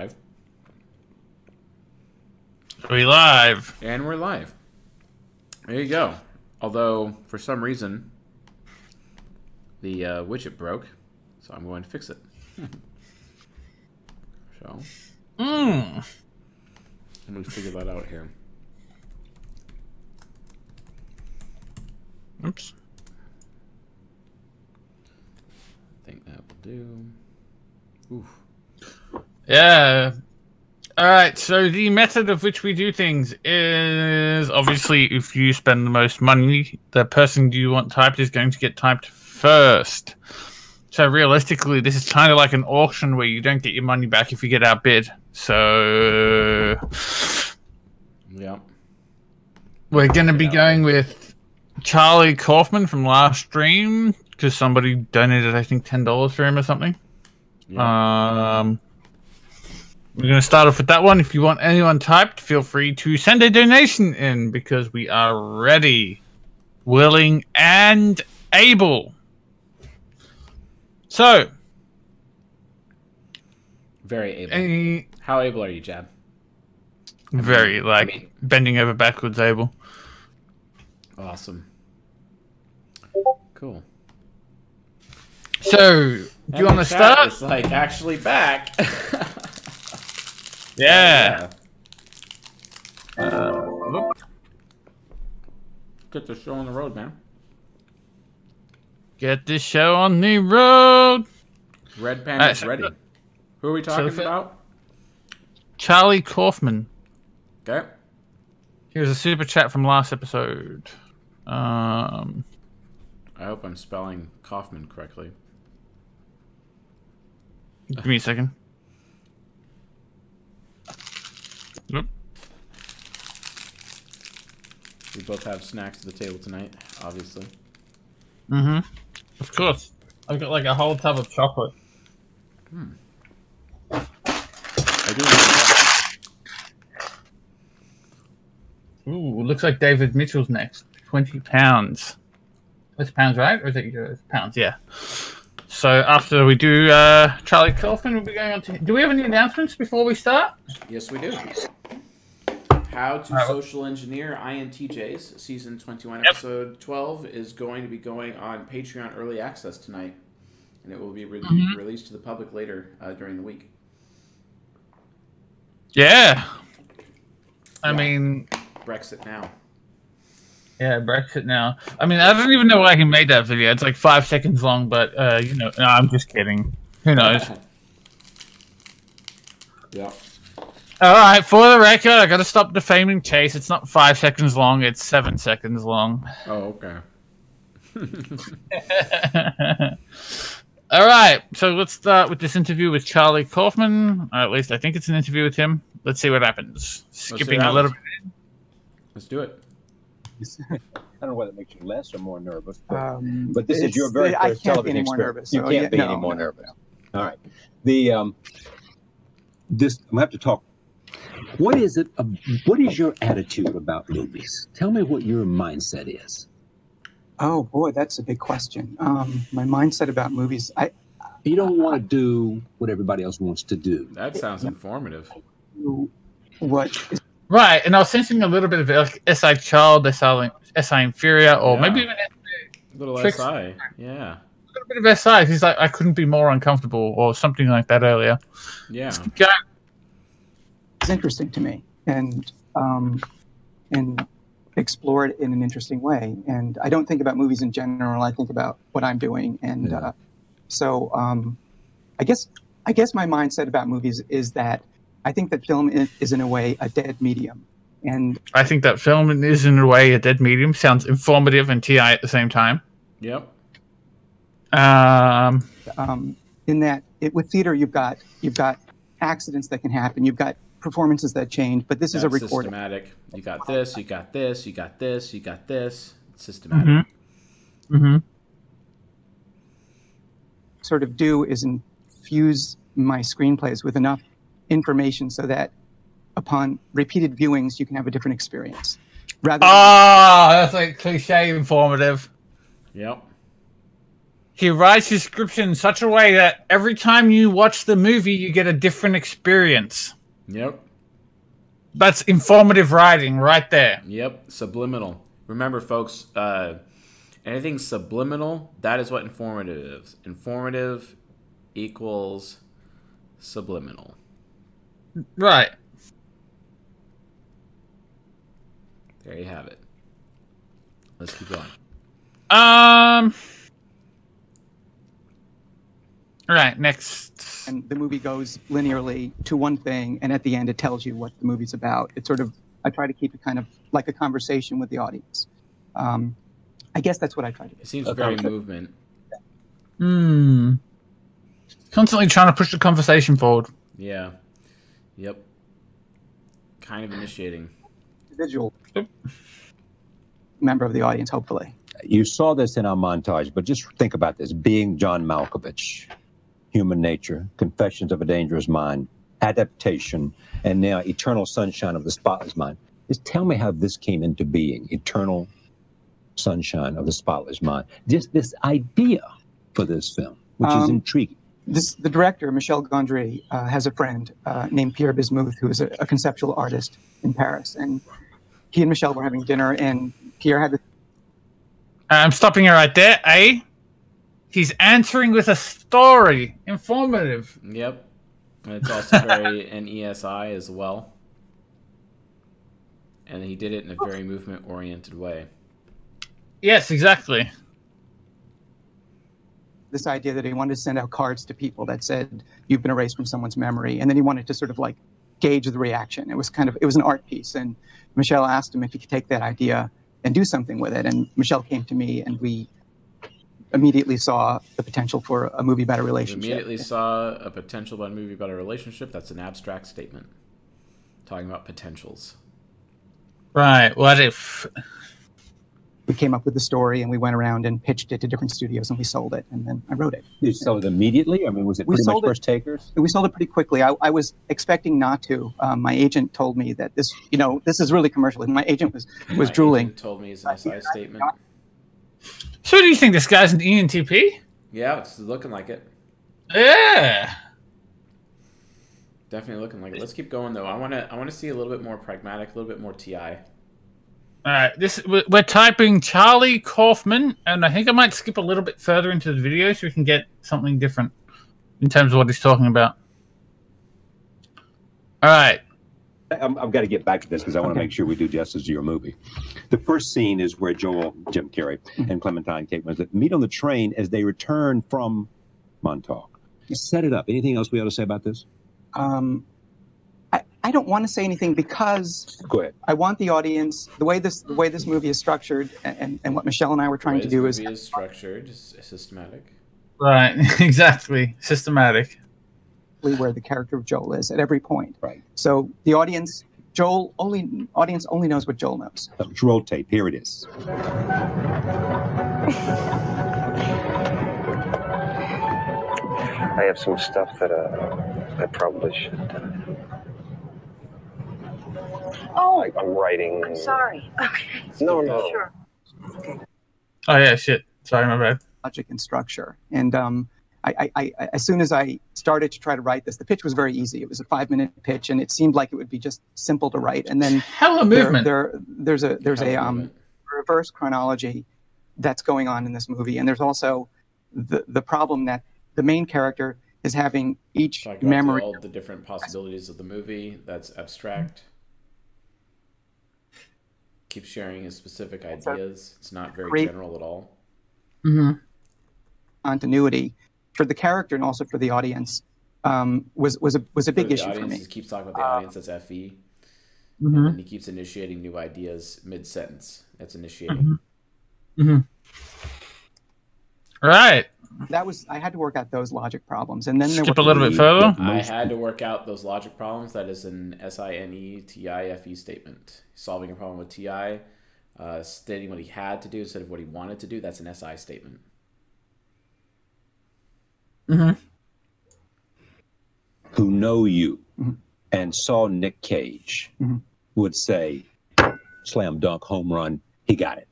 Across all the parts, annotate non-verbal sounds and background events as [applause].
live. We live. And we're live. There you go. Although, for some reason, the uh, widget broke, so I'm going to fix it. [laughs] so, Mmm. let me figure that out here. Oops. I think that will do. Oof. Yeah. All right. So the method of which we do things is obviously if you spend the most money, the person you want typed is going to get typed first. So realistically, this is kind of like an auction where you don't get your money back if you get outbid. So Yeah. we're going to be Yeah. going with Charlie Kaufman from last stream because somebody donated, I think, ten dollars for him or something. yeah. Um, we're going to start off with that one. If you want anyone typed, feel free to send a donation in because we are ready, willing, and able. So, Very able. any How able are you, Jab? very like mean- bending over backwards able. Awesome. Cool. So, do you want to start? is like actually back. [laughs] Yeah. Get the show on the road, man. Get this show on the road. Red Panda's Uh, so- ready. Who are we talking if it- about? Charlie Kaufman. Okay. Here's a super chat from last episode. Um, I hope I'm spelling Kaufman correctly. give me a second. Nope. We both have snacks at the table tonight, obviously. Mm-hmm. Of course. I've got like a whole tub of chocolate. Hmm. I do like Ooh, looks like David Mitchell's next. Twenty pounds. That's pounds, right? Or is it euros? Pounds, yeah. So after we do uh, Charlie Kaufman, we'll be going on to. Do we have any announcements before we start? Yes, we do. How to Alright. Social Engineer INTJs, Season 21, Yep. Episode 12, is going to be going on Patreon Early Access tonight. And it will be re- Mhm. released to the public later uh, during the week. Yeah. I Yeah. mean, Brexit now. Yeah, Brexit now. I mean, I don't even know why he made that video. It's like five seconds long, but uh, you know, no, I'm just kidding. Who knows? [laughs] yeah. All right, for the record, I got to stop defaming Chase. It's not five seconds long; it's seven seconds long. Oh, okay. [laughs] All right, so let's start with this interview with Charlie Kaufman. Or at least I think it's an interview with him. Let's see what happens. Skipping a little. Bit. Let's do it. [laughs] I don't know whether it makes you less or more nervous, but, Um, but this is your very I first can't be television any more experience. nervous. you so can't yeah, be no, any more no, nervous. All right. The um, this I'm gonna have to talk. What is it? Uh, what is your attitude about movies? Tell me what your mindset is. Oh boy, that's a big question. Um, my mindset about movies, I You don't want to do what everybody else wants to do. That sounds informative. what is Right, and I was sensing a little bit of like SI Child, SI, SI Inferior, or Yeah. maybe even a Little Tricks- SI. Yeah. A little bit of SI. He's like, I couldn't be more uncomfortable, or something like that earlier. Yeah. It's interesting to me, and um, and explore it in an interesting way. And I don't think about movies in general. I think about what I'm doing, and Yeah. uh, so um, I guess I guess my mindset about movies is that I think that film is, is in a way a dead medium, and I think that film is in a way a dead medium. Sounds informative and TI at the same time. Yep. Um, um, in that it, with theater you've got you've got accidents that can happen you've got performances that change but this is a recording systematic. You got this, you got this, you got this, you got this. It's systematic. hmm sort of do is infuse my screenplays with enough information so that upon repeated viewings you can have a different experience rather than, Ah, that's like cliche informative. Yep. he writes his script in such a way that every time you watch the movie, you get a different experience. Yep. That's informative writing right there. Yep. Subliminal. Remember, folks, uh, anything subliminal, that is what informative is. Informative equals subliminal. Right. There you have it. Let's keep going. Um. Right. Next. and the movie goes linearly to one thing, and at the end, it tells you what the movie's about. It's sort of I try to keep it kind of like a conversation with the audience. Um, I guess that's what I try to do. It seems Okay. very movement. Hmm. Constantly trying to push the conversation forward. Yeah. Yep. Kind of initiating. Individual member of the audience, hopefully. You saw this in our montage, but just think about this: being John Malkovich, Human Nature, Confessions of a Dangerous Mind, Adaptation, and now Eternal Sunshine of the Spotless Mind. Just tell me how this came into being: Eternal Sunshine of the Spotless Mind. Just this idea for this film, which is Um, intriguing. This, the director, Michel Gondry, uh, has a friend uh, named Pierre Bismuth, who is a, a conceptual artist in Paris. And he and Michel were having dinner, and Pierre had this I'm stopping you right there. A. He's answering with a story, informative. Yep. And it's also very [laughs] an ESI as well. And he did it in a very movement oriented way. Yes, exactly. This idea that he wanted to send out cards to people that said you've been erased from someone's memory and then he wanted to sort of like gauge the reaction it was kind of it was an art piece and Michel asked him if he could take that idea and do something with it and Michel came to me and we immediately saw the potential for a movie about a We relationship immediately saw a potential about a movie about a relationship. That's an abstract statement. Talking about potentials. Right. What if? We came up with the story and we went around and pitched it to different studios and we sold it and then i wrote it Did you sell it immediately? I mean, was it We pretty much sold it- first takers? we sold it pretty quickly. I, I was expecting not to. Um, my agent told me that this, you know, this is really commercial. And my agent was was My drooling. agent told me it's an SI statement. So, do you think this guy's an ENTP? Yeah, it's looking like it. Yeah. Definitely looking like it. Let's keep going though. I want to. I want to see a little bit more pragmatic, a little bit more Ti. All right. This we're we're typing Charlie Kaufman, and I think I might skip a little bit further into the video so we can get something different in terms of what he's talking about. All right. I'm, I've got to get back to this because I want to Okay. make sure we do justice to your movie. The first scene is where Joel, Jim Carrey, and Clementine Kate Winslet meet on the train as they return from Montauk. Set it up. Anything else we ought to say about this? Um, I, I don't want to say anything because Go ahead. I want the audience the way this the way this movie is structured and, and what Michel and I were The trying way to this do is movie is structured, is systematic. Right. [laughs] exactly. Systematic. where the character of Joel is at every point. Right. So the audience, Joel only audience only knows what Joel knows. Let's roll tape. Here it is. I have some stuff that uh, I probably should. Uh, Oh, like I'm writing. I'm sorry. Okay. No, no. Sure. Oh yeah. Shit. Sorry, my bad. logic and structure. And um, I, I, I, as soon as I started to try to write this, the pitch was very easy. It was a five-minute pitch, and it seemed like it would be just simple to write. And then Hella there, movement. there, there's a there's a um, reverse chronology that's going on in this movie, and there's also the the problem that the main character is having each Talk about memory. all the different possibilities of the movie. That's abstract. Keep sharing his specific ideas. It's not very Great. general at all. hmm continuity for the character and also for the audience um, was was a was a big For the issue for me. He keeps talking about the audience. That's FE. hmm And he keeps initiating new ideas mid sentence. That's initiating. hmm Right. That was I had to work out those logic problems, and then there Skip a little bit further. the I had to work out those logic problems. That is an S I N E T I F E statement. Solving a problem with TI, uh, stating what he had to do instead of what he wanted to do. That's an SI statement. hmm Who know you Mhm. and saw Nick Cage Mhm. would say, slam dunk, home run, he got it.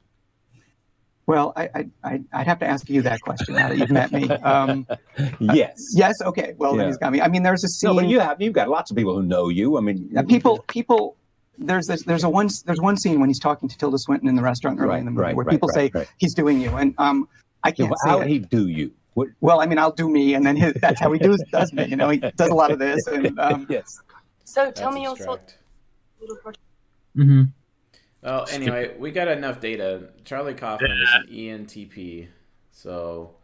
Well, I, I, I, I'd have to ask you that question now that you've met me. Um, [laughs] yes. yes. Okay. Well, then he's got me. I mean, there's a scene. No, but you have you've got lots of people who know you. I mean, Uh, people people there's this there's a one there's one scene when he's talking to Tilda Swinton in the restaurant early Right, in the movie right, where right, people right, say right. he's doing you and um I can't but say how it. he do you? What? well I mean I'll do me and then his, [laughs] that's how he does does me you know he does a lot of this and um, [laughs] yes. So tell me That's also. abstract. Mm-hmm. Well, [laughs] anyway, we got enough data. Charlie Kaufman is an ENTP. So,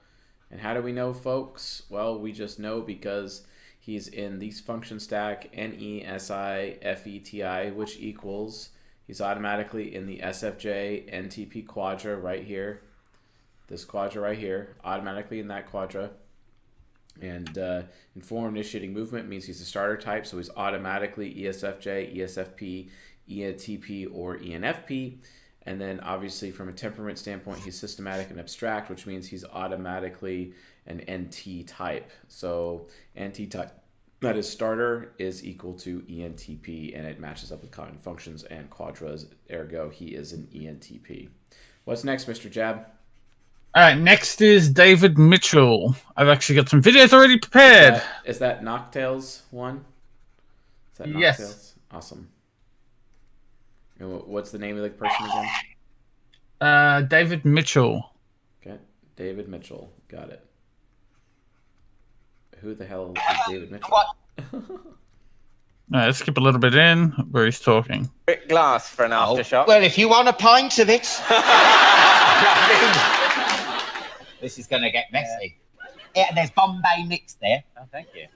and how do we know, folks? Well, we just know because he's in these function stack NESI FETI, which equals he's automatically in the SFJ NTP quadra right here. This quadra right here, automatically in that quadra. And uh, informed initiating movement means he's a starter type, so he's automatically ESFJ, ESFP, ENTP, or ENFP. And then obviously from a temperament standpoint, he's systematic and abstract, which means he's automatically an NT type. So NT type that is starter is equal to ENTP, and it matches up with common functions and quadras. Ergo, he is an ENTP. What's next, Mr. Jab? All right, next is David Mitchell. I've actually got some videos already Is prepared. that, is that Noctails one? Is that Yes. Awesome. And what's the name of the person again? Uh, David Mitchell. Okay, David Mitchell. Got it. Who the hell is David Mitchell? [laughs] All right, let's skip a little bit in where he's talking. Brick glass for an aftershock. Well, if you want a pint of it. [laughs] this is going to get messy. Yeah, there's Bombay mix there. oh, thank you.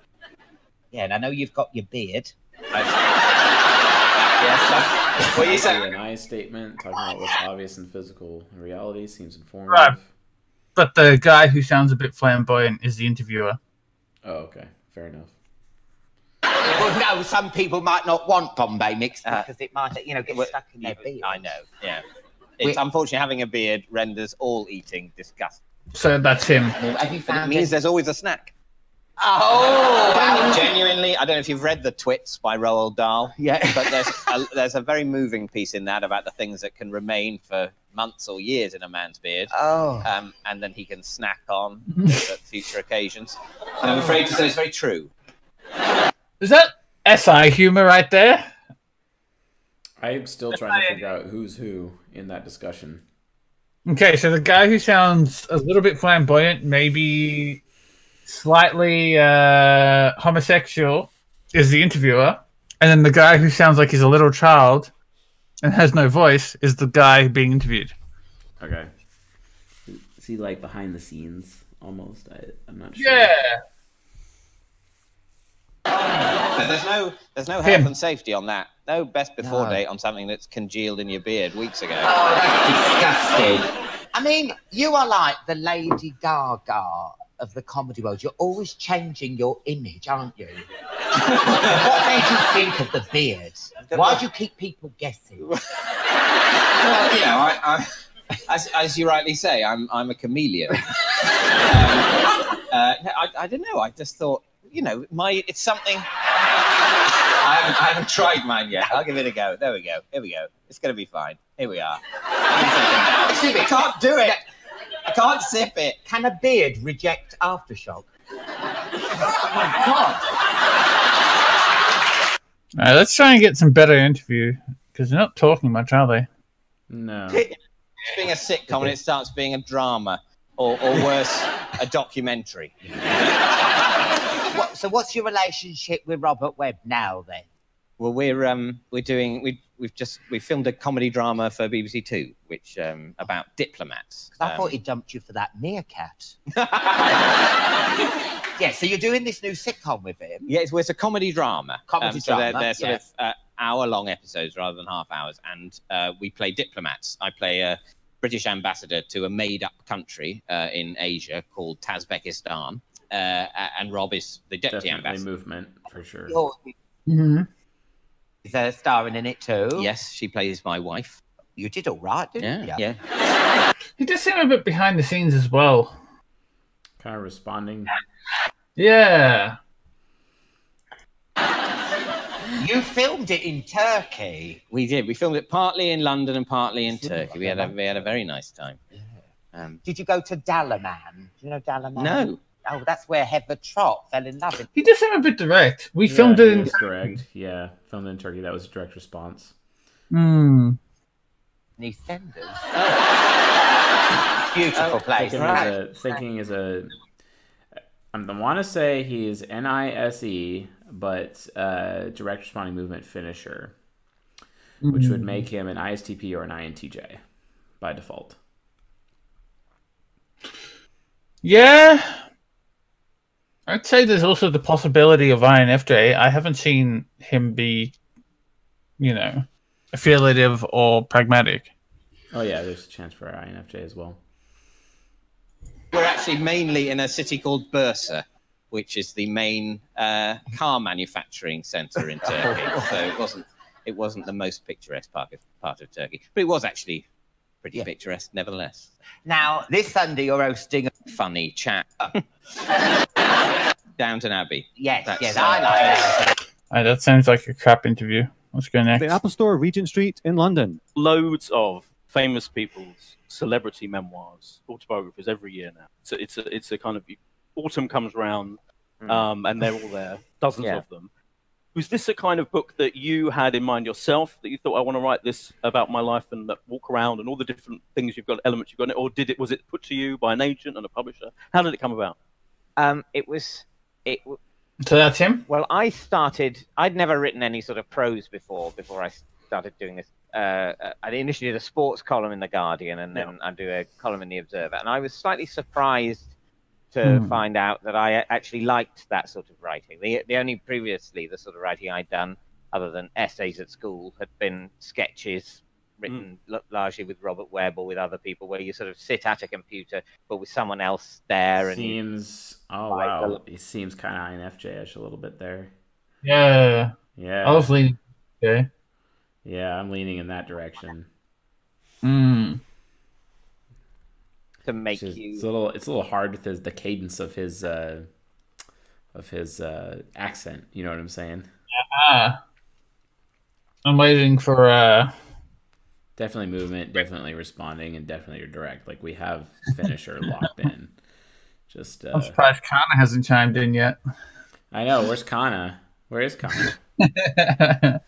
Yeah, and I know you've got your beard. Yes. What you An say? I statement talking about what's obvious in physical reality seems informative. Right. But the guy who sounds a bit flamboyant is the interviewer. Oh, okay. Fair enough. Well, no, some people might not want Bombay mix Uh, because it might, you know, get stuck in their beard. I know. Yeah. It's unfortunately having a beard renders all eating disgusting. So that's him. Have you But it means it? there's always a snack. Oh, [laughs] Genuinely, I don't know if you've read The Twits by Roald Dahl. Yeah. But there's a, there's a very moving piece in that about the things that can remain for months or years in a man's beard. Oh. Um, and then he can snack on [laughs] at future occasions. And I'm afraid to say it's very true. Is that SI humor right there? I'm still trying to figure out who's who in that discussion. Okay, so the guy who sounds a little bit flamboyant, maybe slightly uh, homosexual, is the interviewer. And then the guy who sounds like he's a little child and has no voice is the guy being interviewed. Okay. Is he like behind the scenes almost? I, I'm not sure. Yeah. There's no there's no Him. health and safety on that. No best before No. date on something that's congealed in your beard weeks ago. Oh, that's disgusting. I mean, you are like the Lady Gaga of the comedy world. You're always changing your image, aren't you? [laughs] what made you think of the beard? Why do you keep people guessing? [laughs] well, you know, I, I, as, as you rightly say, I'm I'm a chameleon. [laughs] um, uh, I, I don't know. I just thought, you know, my it's something. I haven't, I haven't tried mine yet. I'll give it a go. There we go. Here we go. It's going to be fine. Here we are. Excuse me, can't do it. I can't sip it. Can a beard reject aftershock? Oh my god. All right, let's try and get some better interview because they're not talking much, are they? No. Being a sitcom and it starts being a drama, or, or [laughs] worse, a documentary. What, so, what's your relationship with Robert Webb now then? Well, we're um we're doing we we've just we filmed a comedy drama for BBC Two, which um about diplomats. 'Cause I Um, thought he dumped you for that meerkat. [laughs] [laughs] yeah, so you're doing this new sitcom with him. Yeah, it's, well, it's a comedy drama. Comedy um, so They're, they're sort yeah. of uh, hour-long episodes rather than half hours, and uh, we play diplomats. I play a British ambassador to a made-up country uh, in Asia called Tazbekistan, uh, and Rob is the deputy Definitely ambassador. movement for sure. Mm-hmm. Is there starring in it too? Yes, she plays my wife. You did all right, didn't Yeah, you? yeah. He does seem a bit behind the scenes as well. Kind of responding. Yeah. You filmed it in Turkey. We did. We filmed it partly in London and partly in Didn't Turkey. We had a we had a very nice time. Um, did you go to Dalaman? Do you know Dalaman? No. Oh, that's where Heather Trott fell in love with. He does seem a bit direct. We Yeah, filmed it in. direct. Yeah, filmed in Turkey. That was a direct response. Hmm. EastEnders. [laughs] [laughs] Beautiful place, Thinking right? is a thinking is a. I want to say he's NISE, but uh, direct responding movement finisher, which would make him an ISTP or an INTJ by default. Yeah. I'd say there's also the possibility of INFJ. I haven't seen him be, you know, affiliative or pragmatic. Oh yeah, there's a chance for INFJ as well. We're actually mainly in a city called Bursa, which is the main uh, car manufacturing centre in [laughs] Turkey. so it wasn't it wasn't the most picturesque part of, part of Turkey, but it was actually pretty Yeah. picturesque nevertheless. Now, this Sunday you're hosting. A funny chat. [laughs] Downton Abbey. Yes, That's, yes, uh, I like that. Uh, that sounds like a crap interview. Let's go next. The Apple Store, Regent Street in London. loads of famous people's celebrity memoirs, autobiographies every year now. So it's a it's a kind of autumn comes round, um, and they're all there, dozens Yeah. of them. Was this a kind of book that you had in mind yourself that you thought I want to write this about my life and that walk around and all the different things you've got, elements you've got in it, or did it was it put to you by an agent and a publisher? How did it come about? Um, it was it. So that's him. Well, I started. I'd never written any sort of prose before. Before I started doing this, uh, uh, I initially did a sports column in the Guardian, and then I do a column in the Observer. And I was slightly surprised to Hmm. find out that I actually liked that sort of writing. The the only previously the sort of writing I'd done, other than essays at school, had been sketches written l- largely with Robert Webb or with other people, where you sort of sit at a computer but with someone else there, and you, Seems oh Like wow, he seems kind of INFJ-ish a little bit there. Yeah. Yeah, I was leaning. Okay. yeah, I'm leaning in that direction. Mm. to make is- you It's a little, it's a little hard with his the cadence of his uh, of his uh, accent. You know what I'm saying? Ah. I'm waiting for uh Definitely movement, definitely responding, and definitely your direct. Like we have finisher [laughs] locked in. Just uh, I'm surprised Kana hasn't chimed in yet. I know. Where's Kana? Where is Kana? [laughs]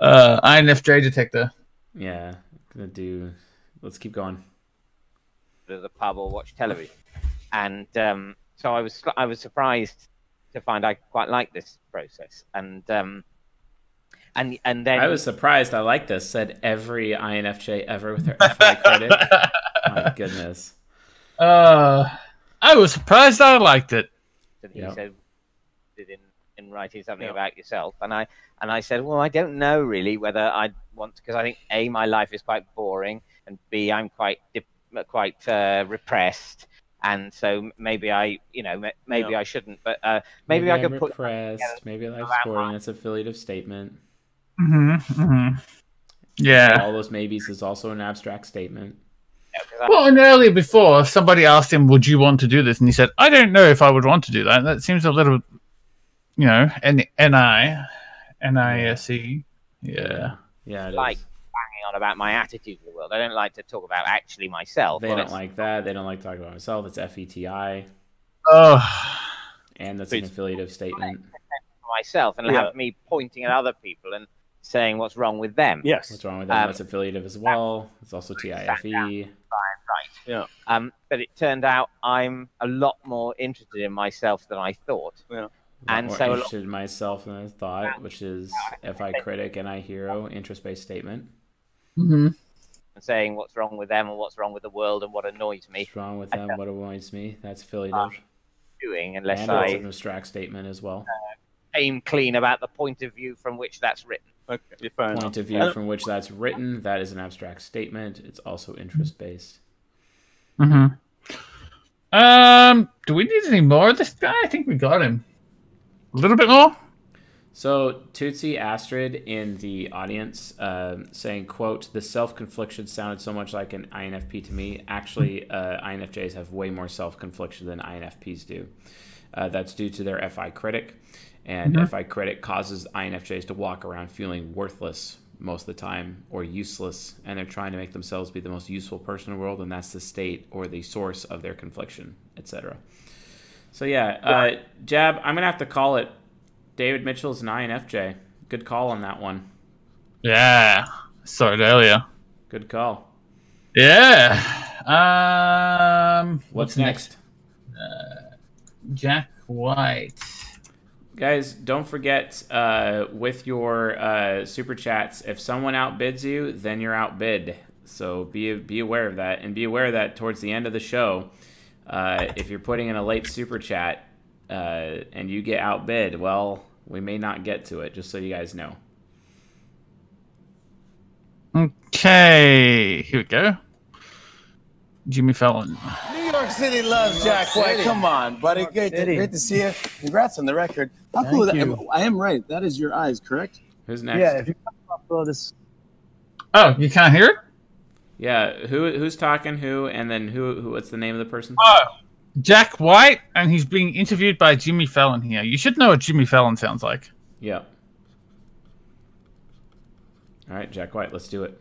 uh INFJ detector. yeah, gonna do. Let's keep going. to the pub or watch television. And um, so I was I was surprised to find I quite like this process. And um, and and then I was surprised. I like this. Said every INFJ ever with their FI critic. [laughs] My goodness. Uh I was surprised I liked it. that he Yeah. said did in in writing something Yeah. about yourself. And I and I said, well, I don't know really whether I want because I think a my life is quite boring, and b I'm quite dip, quite uh, repressed. And so maybe I, you know, maybe Yeah. I shouldn't, but uh, maybe, I I'm could put repressed. Maybe life's about boring. It's a affiliative statement. Mm-hmm, mm-hmm. Yeah. All those maybes is also an abstract statement. Well, and earlier before, somebody asked him, "Would you want to do this?" And he said, "I don't know if I would want to do that. That seems a little, you know, N N I, N I S E. Yeah. Yeah, it like is. banging on about my attitude to the world. I don't like to talk about actually myself. They don't it's- like that. They don't like talking about myself. It's FETI, Oh, and that's an affiliative statement. myself and Yeah. have me pointing at other people and saying what's wrong with them. Yes. What's wrong with them? Um, that's affiliative as well. It's also TIFE. Right. Um, but it turned out I'm a lot more interested in myself than I thought. Yeah. And more so a lot- interested in myself than I thought, which is FI critic and I hero interest based statement. hmm And saying what's wrong with them and what's wrong with the world and what annoys me What's wrong with them? What annoys me? That's affiliative. Doing unless and it's an abstract statement as well. aim clean about the point of view from which that's written. Okay. yeah, Fair enough. Point of view Uh, from which that's written, that is an abstract statement. It's also interest based. hmm Um, do we need any more of this guy? I think we got him. A little bit more. So Tootsie Astrid in the audience um, saying, "quote The self-confliction sounded so much like an INFP to me. Actually, uh, INFJs have way more self-confliction than INFPs do. Uh, that's due to their FI critic, and Mhm. FI critic causes INFJs to walk around feeling worthless most of the time or useless and they're trying to make themselves be the most useful person in the world and that's the state or the source of their confliction etc so yeah uh, jab i'm gonna have to call it david mitchell's an infj good call on that one Yeah. It earlier. good call Yeah. Um. what's, next? Uh, Jack White. Guys don't forget uh, with your uh, super chats if someone outbids you then you're outbid so be be aware of that and be aware that towards the end of the show uh, if you're putting in a late super chat uh, and you get outbid well we may not get to it just so you guys know Okay. Here we go. Jimmy Fallon. New York City loves Jack White. Come on, buddy. Great to, great to see you. Congrats on the record. How Thank cool is that? you. I am right. That is your eyes, correct? who's next Yeah. If you below this. Oh, you can't hear it? yeah who who's talking who and then who, who what's the name of the person Oh, Jack White, and he's being interviewed by Jimmy Fallon here. You should know what Jimmy Fallon sounds like. yeah all right jack white let's do it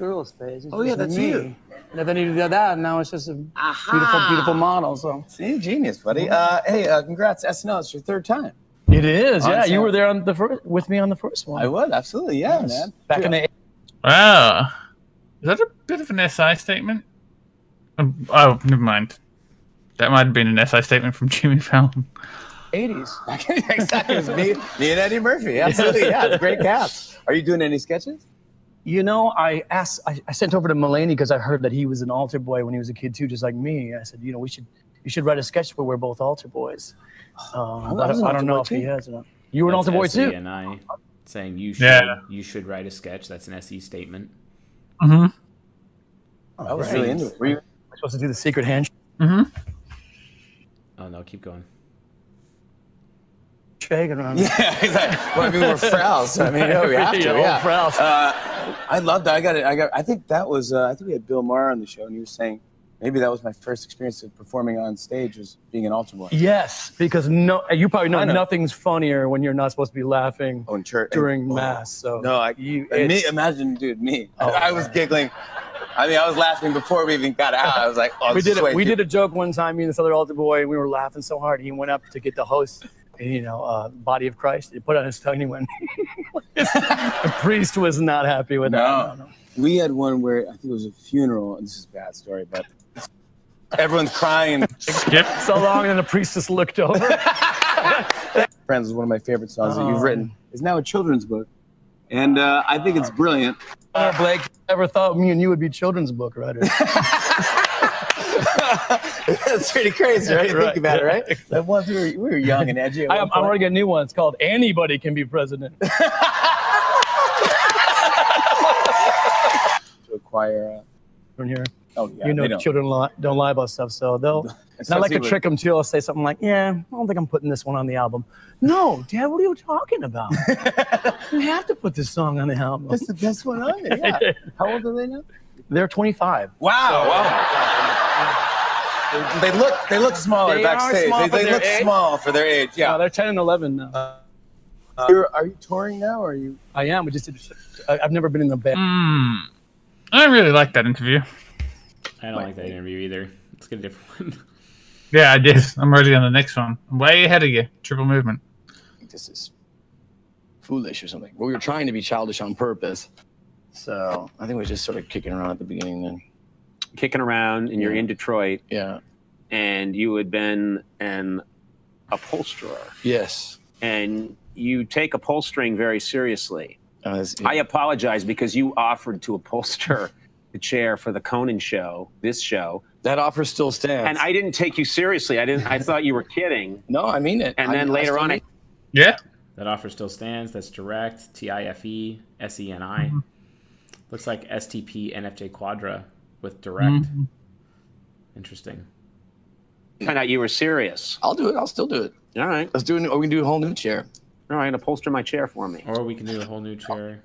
girl's face. It's Oh, yeah, that's me. you. And then you did that, and now it's just a beautiful, beautiful model. So See, genius, buddy. Uh, hey, uh, congrats, SNL. It's your third time. it is. On Yeah, you were there on the first with me on the first one. I was absolutely, yeah, Yes. man. Back in the Wow. Is that a bit of an SI statement? Um, oh, never mind. That might have been an SI statement from Jimmy Fallon. 80s. [laughs] exactly. Me, [laughs] me and Eddie Murphy. Absolutely, yeah. It's a great [laughs] cast. Are you doing any sketches? You know, I asked, I, I sent over to Mulaney because I heard that he was an altar boy when he was a kid too, just like me. I said, you know, we should, you should write a sketch where we're both altar boys. Um, but I was an I, don't know boy if he has or not. You were an altar boy too. and i saying you should Yeah. you should write a sketch that's an se statement Mm-hmm. I was really into it. Were you? We're supposed to do the secret handshake Mm-hmm. oh no keep going around. Yeah, [laughs] exactly. Well, I mean, we're frowns. so I mean, no, we have [laughs] to. Yeah, frowns. Uh, I love that. I got it. I got. I think that was. Uh, I think we had Bill Maher on the show, and he was saying maybe that was my first experience of performing on stage was being an altar boy. Yes, because no, you probably know, know. nothing's funnier when you're not supposed to be laughing Oh, church during Oh. mass. So No, I. you, me, imagine, dude, me. Oh, I was giggling. I mean, I was laughing before we even got out. I was like, oh, [laughs] we did it. We did a joke one time. Me and this other altar boy, and we were laughing so hard. He went up to get the host, you know, uh, body of Christ. He put on his tongue. and [laughs] He went. the priest was not happy with that. No. We had one where I think it was a funeral, and this is a bad story, but everyone's crying. Skip. So long, and then the priest just looked over. [laughs] Friends is one of my favorite songs that you've Oh. written. It's now a children's book, and uh, I think it's brilliant. Oh, Blake, never thought me and you would be children's book writers. [laughs] [laughs] That's pretty crazy, right? Right. Think about it, right? That was we were, we were young and edgy. I, I'm I'm point. a new one. It's called Anybody Can Be President. [laughs] to acquire. Uh, From here. oh yeah, you know, they children li- don't lie about stuff, so they'll. [laughs] And I like to Especially trick them too. I'll say something like, "Yeah, I don't think I'm putting this one on the album." No, Dad, what are you talking about? you have to put this song on the album. That's the best one on it. Yeah. How old are they now? They're 25. Wow! wow. They look they look smaller They backstage. small they they look age. small for their age. Yeah. No, they're 10 and 11 now. Uh, you're, you touring now? Or are you? I am. We just did. I- I've never been in the band. Hmm. I really like that interview. I don't like that interview either. Let's get a different [laughs] one. Yeah, I did. I'm already on the next one. I'm way ahead of you. Triple movement. this is foolish or something. But we were trying to be childish on purpose. So I think we are just sort of kicking around at the beginning then. Kicking around and you're in Detroit. Yeah. And you had been an upholsterer. Yes. And you take upholstering very seriously. Uh, I apologize because you offered to upholster the chair for the Conan show, this show. That offer still stands. And I didn't take you seriously. I didn't I [laughs] thought you were kidding. No, I mean it. And I- then I later still on I Yeah. That offer still stands. That's direct. T I F E S E N I. Looks like STP NFJ Quadra with direct. Mm-hmm. Mhm. Interesting. found out you were serious. I'll do it. I'll still do it. All right. Let's do it. Or we can do a whole new chair. All right, upholster my chair for me. Or we can do a whole new chair.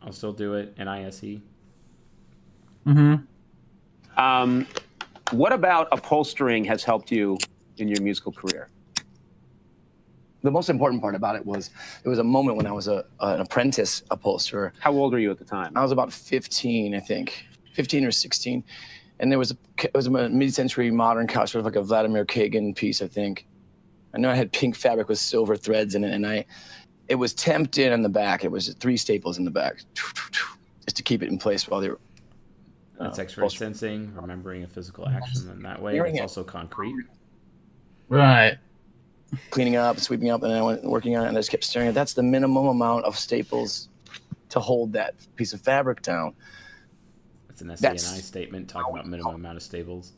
I'll still do it. N I S E. Mm-hmm. Um, what about upholstering has helped you in your musical career? the most important part about it was it was a moment when I was a, an apprentice upholsterer. How old were you at the time? I was about 15, I think, 15 or 16, and there was a it was a mid-century modern couch, sort of like a Vladimir Kagan piece, I think. I know I had pink fabric with silver threads in it, and I it was temped in on the back. It was three staples in the back, just to keep it in place while they were. Uh, That's X-ray sensing, remembering a physical action in that way. Hearing It's it. also concrete. Right. cleaning up, sweeping up, and then I went working on it, and I just kept staring at. That's the minimum amount of staples to hold that piece of fabric down. It's an SANI That's- statement talking about minimum amount of stables.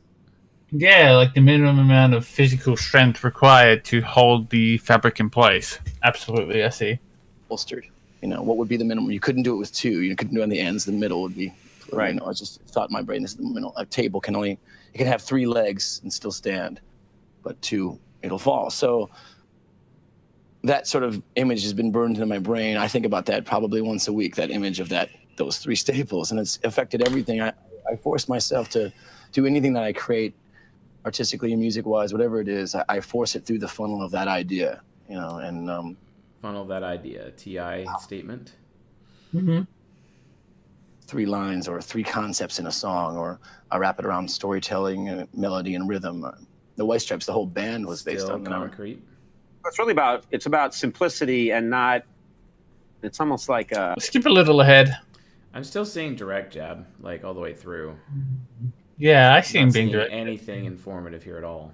Yeah, like the minimum amount of physical strength required to hold the fabric in place. Absolutely, I see. Bolstered. You know, what would be the minimum? You couldn't do it with two. You couldn't do it on the ends. The middle would be. Right. You know, I just thought in my brain this is the middle. A table can only it can have three legs and still stand, but two it'll fall. So that sort of image has been burned into my brain. I think about that probably once a week. That image of that those three [laughs] staples, and it's affected everything. I I force myself to do anything that I create, artistically and music wise, whatever it is. I, I force it through the funnel of that idea. You know, and um, Funnel that idea. TI statement. Mm-hmm. three lines or three concepts in a song, or I wrap it around storytelling, and melody, and rhythm. Uh, The White Stripes, the whole band was based Still on you know, concrete. It's really about it's about simplicity and not. It's almost like a. Skip a little ahead. I'm still seeing direct jab, like all the way through. Yeah, I see Not him being seeing direct. anything informative here at all.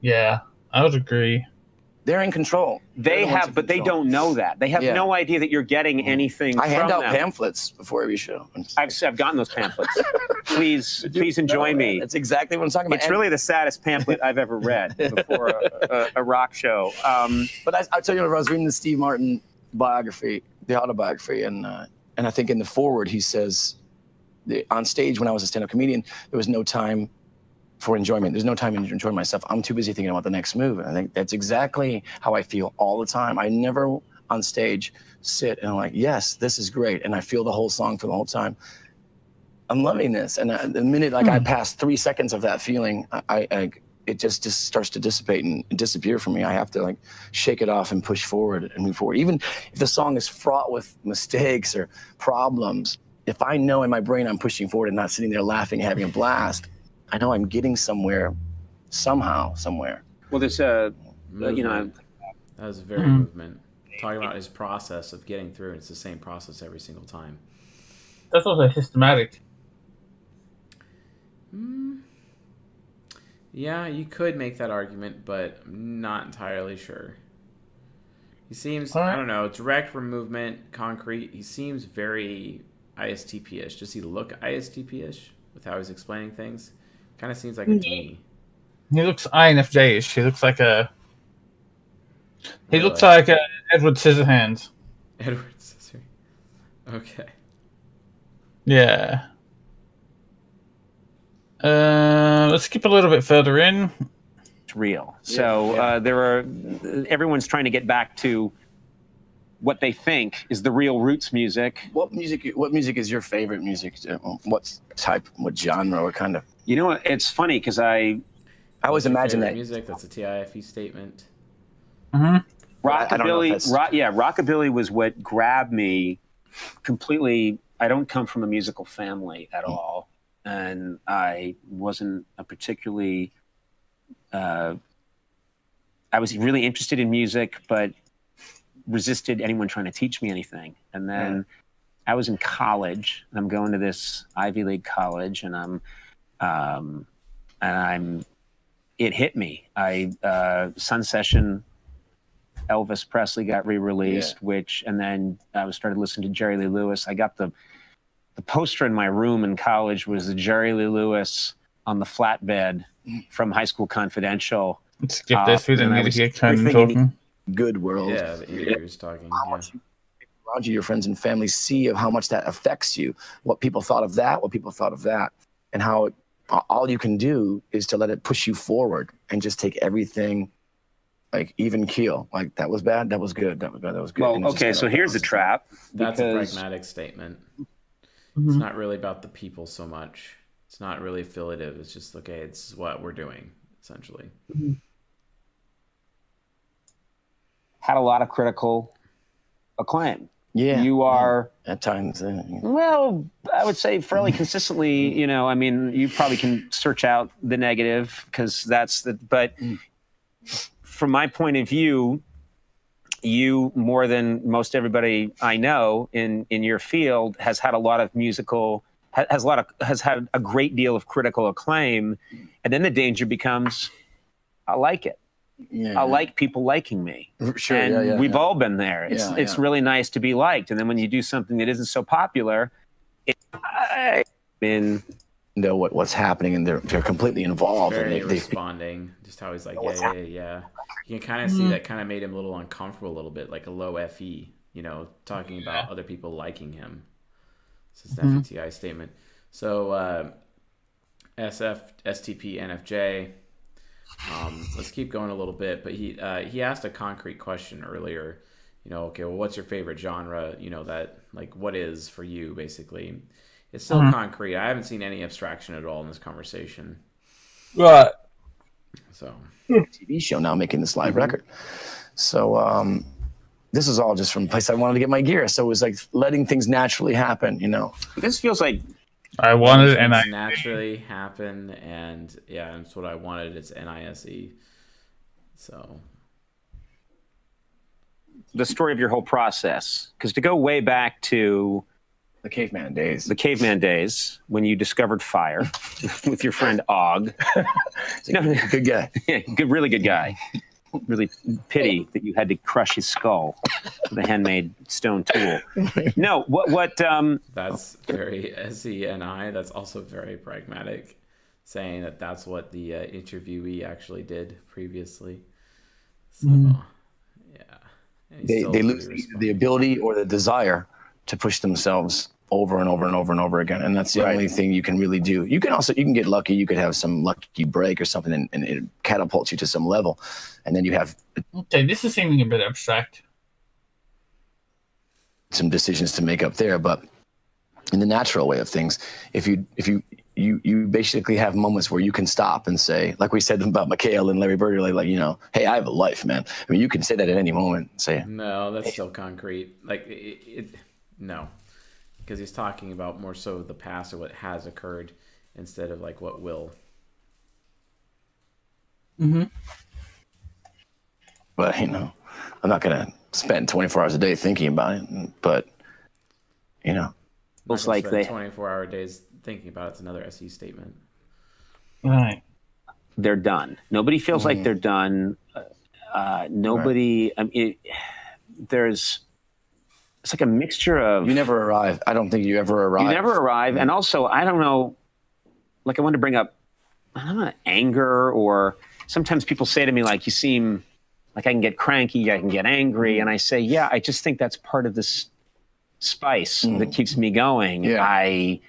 Yeah, I would agree. They're in control. They the have, in but they don't know that. They have Yeah. no idea that you're getting anything. I hand out them. pamphlets before every show. I've, I've gotten those pamphlets. [laughs] please, please enjoy me. That's exactly what I'm talking about. It's And- really the saddest pamphlet I've ever read [laughs] before a, a, a rock show. Um, But I, I'll tell you, what, I was reading the Steve Martin biography, the autobiography, and uh, and I think in the forward he says, on stage when I was a stand-up comedian, there was no time for enjoyment. There's no time to enjoy myself. I'm too busy thinking about the next move. And I think that's exactly how I feel all the time. I never on stage sit and I'm like, yes, this is great, and I feel the whole song for the whole time. I'm loving this, and uh, the minute like I pass three seconds of that feeling, I, I, I it just just starts to dissipate and disappear from me. I have to like shake it off and push forward and move forward. Even if the song is fraught with mistakes or problems, if I know in my brain I'm pushing forward and not sitting there laughing, and having a blast, I know I'm getting somewhere, somehow, somewhere. well, there's a, you know, Movement. That was very Mhm. movement. Talking about his process of getting through. and It's the same process every single time. That's also systematic. Mm. Yeah, you could make that argument, but I'm not entirely sure. He seems, I don't know, direct from movement, concrete. He seems very ISTP ish. Does he look ISTP ish with how he's explaining things? Kind of seems like it to me. He looks INFJ-ish. He looks like a. He Really? looks like a Edward Scissorhands. Edward Scissory. [laughs] Okay. Yeah. Uh, let's skip a little bit further in. it's real. So Uh, there are everyone's trying to get back to what they think is the real roots music. What music? What music is your favorite music? Uh, What type? What genre? What kind of? You know, it's funny because I I always imagine that. music. That's a TIFE statement. Mm-hmm. I don't know if rockabilly, rock, yeah, rockabilly was what grabbed me completely. I don't come from a musical family at all, and I wasn't a particularly. Uh, I was really interested in music, but resisted anyone trying to teach me anything. And then I was in college, and I'm going to this Ivy League college, and I'm, um, and I'm. It hit me. I uh, Sun Session Elvis Presley got re-released, which, and then I was started listening to Jerry Lee Lewis. I got the the poster in my room in college was the Jerry Lee Lewis on the flatbed from High School Confidential. Let's skip this. We Uh, didn't and I need was to hear Conan talking. Good world. Yeah, the ears talking. How Yeah. much you around you, your friends and family see of how much that affects you. What people thought of that, what people thought of that, and how it, all you can do is to let it push you forward and just take everything like even keel. Like that was bad, that was good, that was bad, that was good. Well, And it's just okay, so here's the trap. That's a pragmatic statement. Mm-hmm. It's not really about the people so much. It's not really affiliative. It's just okay. It's what we're doing essentially. had a lot of critical acclaim. Yeah, you are at times. Uh, yeah. well, I would say fairly [laughs] consistently. You know, I mean, you probably can search out the negative because that's the. But from my point of view, you more than most everybody I know in in your field has had a lot of musical has a lot of has had a great deal of critical acclaim, and then the danger becomes, I like it. Yeah, I like people liking me. [laughs] Sure, and yeah, yeah, we've all been there. It's it's really nice to be liked, and then when you do something that isn't so popular, it, I mean, know what what's happening and they're they're completely involved and Very they, they responding. Just how he's like, yeah, yeah, yeah, yeah. You can kind of see Mhm. that kind of made him a little uncomfortable a little bit, like a low FE, you know, talking about other people liking him. So it's an Mhm. FETI statement. So uh, SF, STP, NFJ. Um, let's keep going a little bit, but he uh, he asked a concrete question earlier. You know, okay, well, what's your favorite genre? You know that like what is for you basically. It's still Mhm. concrete. I haven't seen any abstraction at all in this conversation. Right. So TV show now making this live record. So um, this is all just from a place I wanted to get my gear. So it was like letting things naturally happen, you know. This feels like I wanted and I naturally happen, and yeah, that's what I wanted. It's NISE. So the story of your whole process, because to go way back to the caveman days, the caveman days when you discovered fire [laughs] with your friend Og, [laughs] no, good guy, [laughs] yeah, good, really good guy. Really pity that you had to crush his skull with a handmade stone tool. No, what what um that's very SENI. That's also very pragmatic, saying that that's what the uh, interviewee actually did previously. So Mhm. yeah, They, they lose the, the ability or the desire to push themselves over and over and over and over again. And that's the Right. only thing you can really do. You can also, you can get lucky. You could have some lucky break or something and, and it catapults you to some level. And then you have Okay, this is seeming a bit abstract. some decisions to make up there. But in the natural way of things, if you if you you you basically have moments where you can stop and say, like we said about McHale and Larry Bird, like, like you know, hey, I have a life, man. I mean, you can say that at any moment. Say, No, that's still concrete. Like it, it no, because he's talking about more so the past or what has occurred instead of like what will. Mm-hmm. but you know, I'm not gonna spend 24 hours a day thinking about it. But you know, Looks like they 24 hour days thinking about it's another SE statement. Right. they're done. Nobody feels like they're done. Uh, nobody. I mean, it, there's. It's like a mixture of. you never arrive. I don't think you ever arrive. You never arrive, and mm-hmm. also I don't know. Like I wanted to bring up, I don't know, anger or sometimes people say to me like, "You seem like I can get cranky, I can get angry," mm-hmm. and I say, "Yeah, I just think that's part of this spice mm-hmm. that keeps me going." Yeah. I.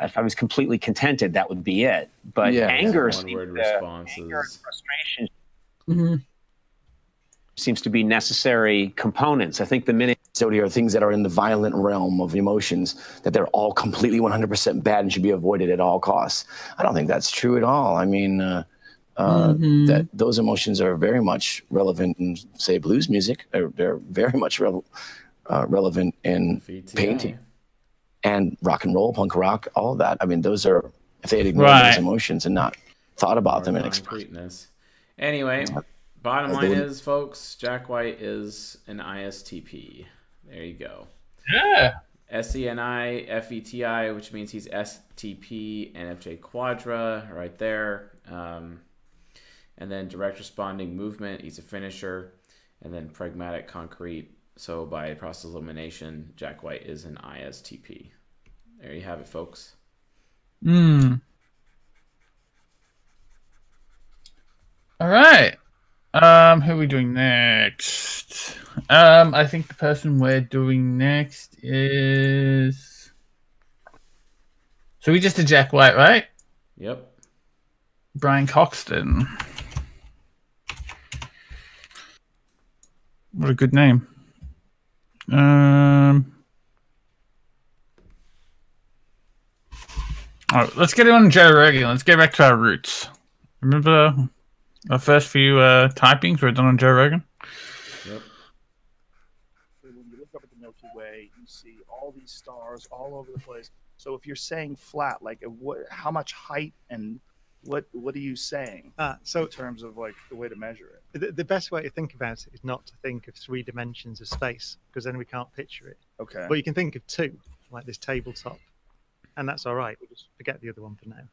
If I was completely contented, that would be it. But Yeah. anger, One seems word to- responses. frustration Mm-hmm. seems to be necessary components. I think the minute So there are things that are in the violent realm of emotions that they're all completely 100% bad and should be avoided at all costs. I don't think that's true at all. I mean, uh, uh, Mhm. that those emotions are very much relevant in, say, blues music. They're, they're very much rel- uh, relevant in painting and rock and roll, punk rock, all of that. I mean, those are if they had ignored Right. those emotions and not thought about them and expressed. concreteness. Anyway, bottom line is, folks, Jack White is an ISTP. There you go. Yeah. SENI, FETI, which means he's STP, NFJ Quadra, right there. Um, and then direct responding movement, he's a finisher. And then pragmatic concrete. So by process elimination, Jack White is an ISTP. There you have it, folks. Hmm. All right. Um, who are we doing next? Um, I think the person we're doing next is. So we just did Jack White, right? Yep. Brian Coxton. What a good name. Um. All right, let's get on Joe Rogan. Let's get back to our roots. Remember our first few uh, typings were done on Joe Rogan? Yep. So when you look up at the Milky Way, you see all these stars all over the place. So if you're saying flat, like uh, what, how much height and what what are you saying? Ah, so in terms of like the way to measure it. The, the best way to think about it is not to think of three dimensions of space because then we can't picture it. Okay. But you can think of two, like this tabletop, and that's all right. We'll just forget the other one for now.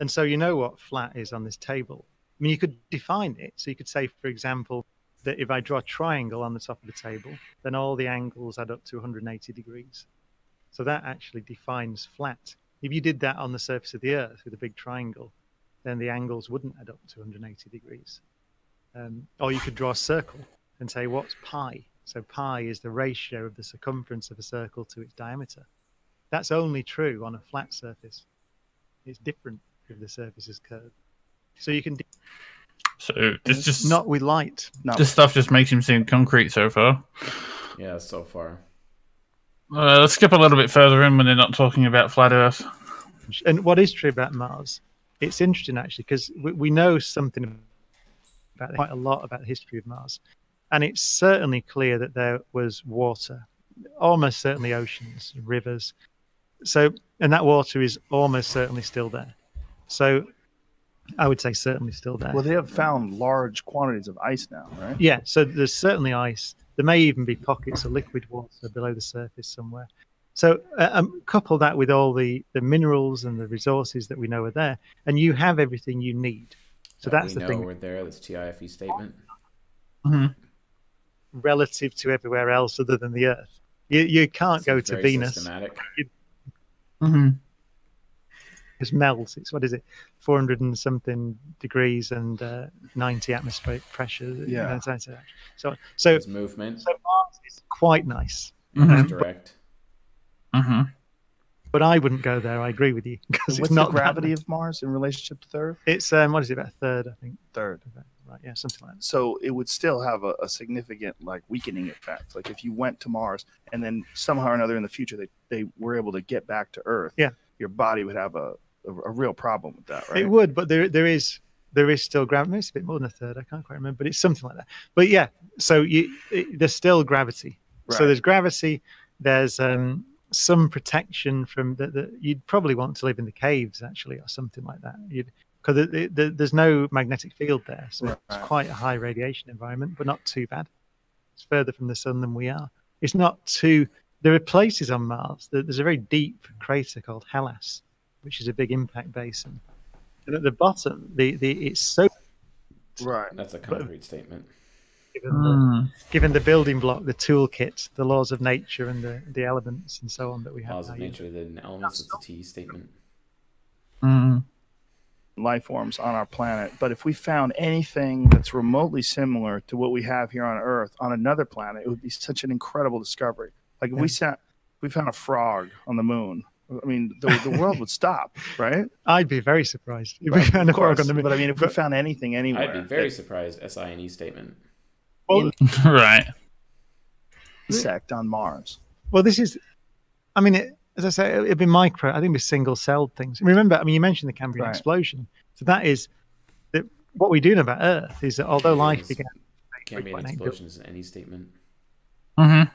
And so you know what flat is on this table. I mean, you could define it. So you could say, for example, that if I draw a triangle on the top of the table, then all the angles add up to 180 degrees. So that actually defines flat. If you did that on the surface of the Earth with a big triangle, then the angles wouldn't add up to 180 degrees. Um, or you could draw a circle and say, what's pi? So pi is the ratio of the circumference of a circle to its diameter. That's only true on a flat surface. It's different if the surface is curved. So you can. De- So this just not with light. No. This stuff just makes him seem concrete so far. Yeah, so far. Uh, let's skip a little bit further in when they're not talking about flat Earth. And what is true about Mars? It's interesting actually because we, we know something about quite a lot about the history of Mars, and it's certainly clear that there was water, almost certainly oceans, rivers. So, and that water is almost certainly still there. So, I would say certainly still there. Well, they have found large quantities of ice now, right? Yeah, so there's certainly ice. There may even be pockets of liquid water below the surface somewhere. So uh, um, couple that with all the, the minerals and the resources that we know are there, and you have everything you need. So That that's we the know thing We're there. That's TIFE E statement. relative to everywhere else other than the Earth. You, you can't go to very Venus. systematic. Mm-hmm. It's melts. It's what is it, 400 and something degrees and uh, 90 atmospheric pressure. you Yeah. know, So, so, so, so It's movement. So Mars is quite nice. Mm-hmm. It's Um, direct. Mm-hmm. But I wouldn't go there. I agree with you because it's not the gravity of Mars in relationship to the Earth? It's um, what is it? About a third, I think. Third. Right. Yeah, something like that. So it would still have a, a significant like weakening effect. Like if you went to Mars and then somehow or another in the future they, they were able to get back to Earth, Yeah. your body would have a, a, a real problem with that, right? It would, but there there is there is still gravity. Maybe it's a bit more than a third. I can't quite remember, but it's something like that. But yeah, so you it, there's still gravity. So there's gravity. There's um, some protection from the, the. You'd probably want to live in the caves actually, or something like that. You'd because it, there- there's no magnetic field there, so it's quite a high radiation environment, but not too bad. It's further from the sun than we are. It's not too. There are places on Mars. There- There's a very deep crater called Hellas, which is a big impact basin. And at the bottom, the, the it's so right. That's a concrete statement. given, Mm. the, given the building block, the toolkit, the laws of nature, and the, the elements and so on that we have. Laws of now. nature, the elements. It's a T statement. Mm. life forms on our planet. But if we found anything that's remotely similar to what we have here on Earth on another planet, it would be such an incredible discovery. Like if we sat, we found a frog on the moon. I mean, the, the world would stop, [laughs] right? I'd be very surprised if we Right, found of a course. on the moon. But I mean, if we found anything anywhere, I'd be very surprised. SINE statement. Well, [laughs] right. insect on Mars. well, this is, I mean, it, as I say, it'd be micro. I think it'd be single-celled things. Remember, I mean, you mentioned the Cambrian Right. explosion. So that is that. What we do know about Earth is that although life Is- began Can't be an 3.8 explosion is any statement. Mm-hmm.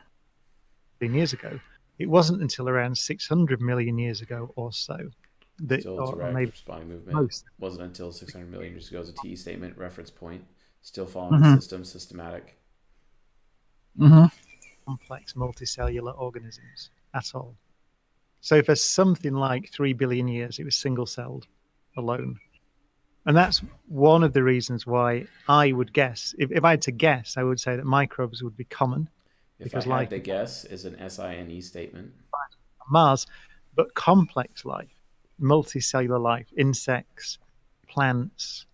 billion years ago, it wasn't until around 600 million years ago or so that, Still or direct maybe spine movement. most. Wasn't until 600 million years ago as a TE statement reference point. Still following Mhm. the system, systematic. Mm-hmm. complex multicellular organisms at all. So for something like three billion years, it was single celled alone. And that's one of the reasons why I would guess, if, if I had to guess, I would say that microbes would be common If because I life had to guess, is an SINE statement. Mars, but complex life, multicellular life, insects, plants,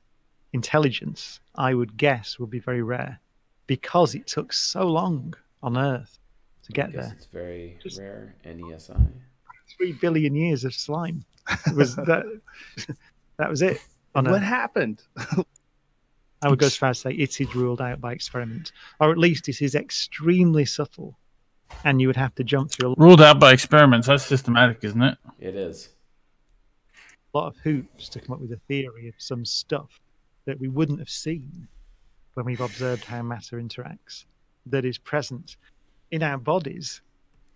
intelligence, I would guess would be very rare because it took so long on Earth to I get guess there. It's very rare. E NESI. Three billion years of slime. [laughs] Was that [laughs] that was it. on what Earth. happened? [laughs] I would go as far as to say it is ruled out by experiment, or at least it is extremely subtle, and you would have to jump through a Ruled out by experiments. That's systematic, isn't it? It is. A lot of hoops to come up with a theory of some stuff that we wouldn't have seen when we've observed how matter interacts. that is present in our bodies.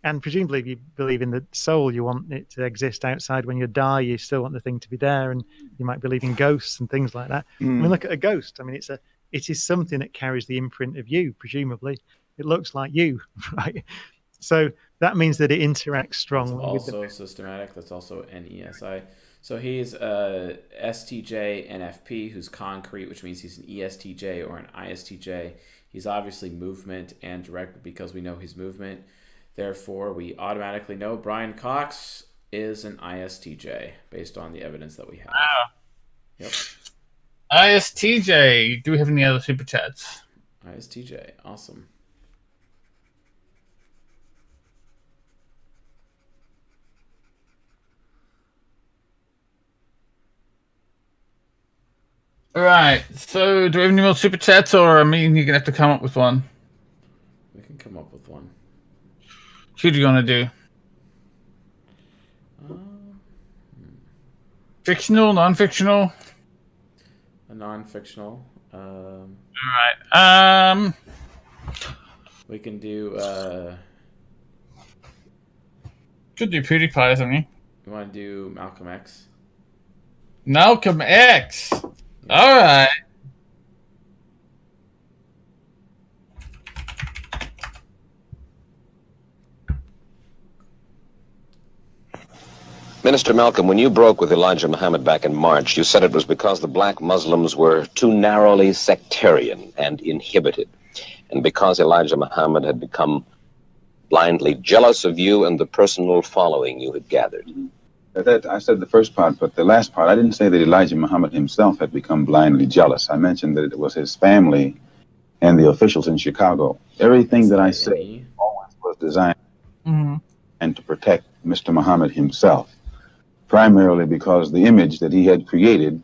And presumably, if you believe in the soul, you want it to exist outside when you die. You still want the thing to be there, and you might believe in ghosts and things like that. I Mm. mean, look at a ghost. I mean, it's a it is something that carries the imprint of you. Presumably, it looks like you, [laughs] right? So that means that it interacts strongly with the also systematic. That's also NESI. So he's a STJ NFP who's concrete, which means he's an ESTJ or an ISTJ. He's obviously movement and direct because we know he's movement. Therefore, we automatically know Brian Cox is an ISTJ based on the evidence that we have. Wow. Yep. ISTJ. Do we have any other super chats? ISTJ. Awesome. All right. So, do we have any more super chats, or I mean, you're gonna have to come up with one? We can come up with one. Who do you want to do? Fictional, non-fictional. A non-fictional. Um, All right. Um. we can do. Uh, Could do PewDiePie or something. you want to do Malcolm X? Malcolm X. All right. Minister Malcolm, when you broke with Elijah Muhammad back in March, you said it was because the black Muslims were too narrowly sectarian and inhibited, and because Elijah Muhammad had become blindly jealous of you and the personal following you had gathered. That I said the first part, but the last part, I didn't say that Elijah Muhammad himself had become blindly jealous. I mentioned that it was his family and the officials in Chicago. Everything that I say always was designed Mm-hmm. and to protect Mr. Muhammad himself, primarily because the image that he had created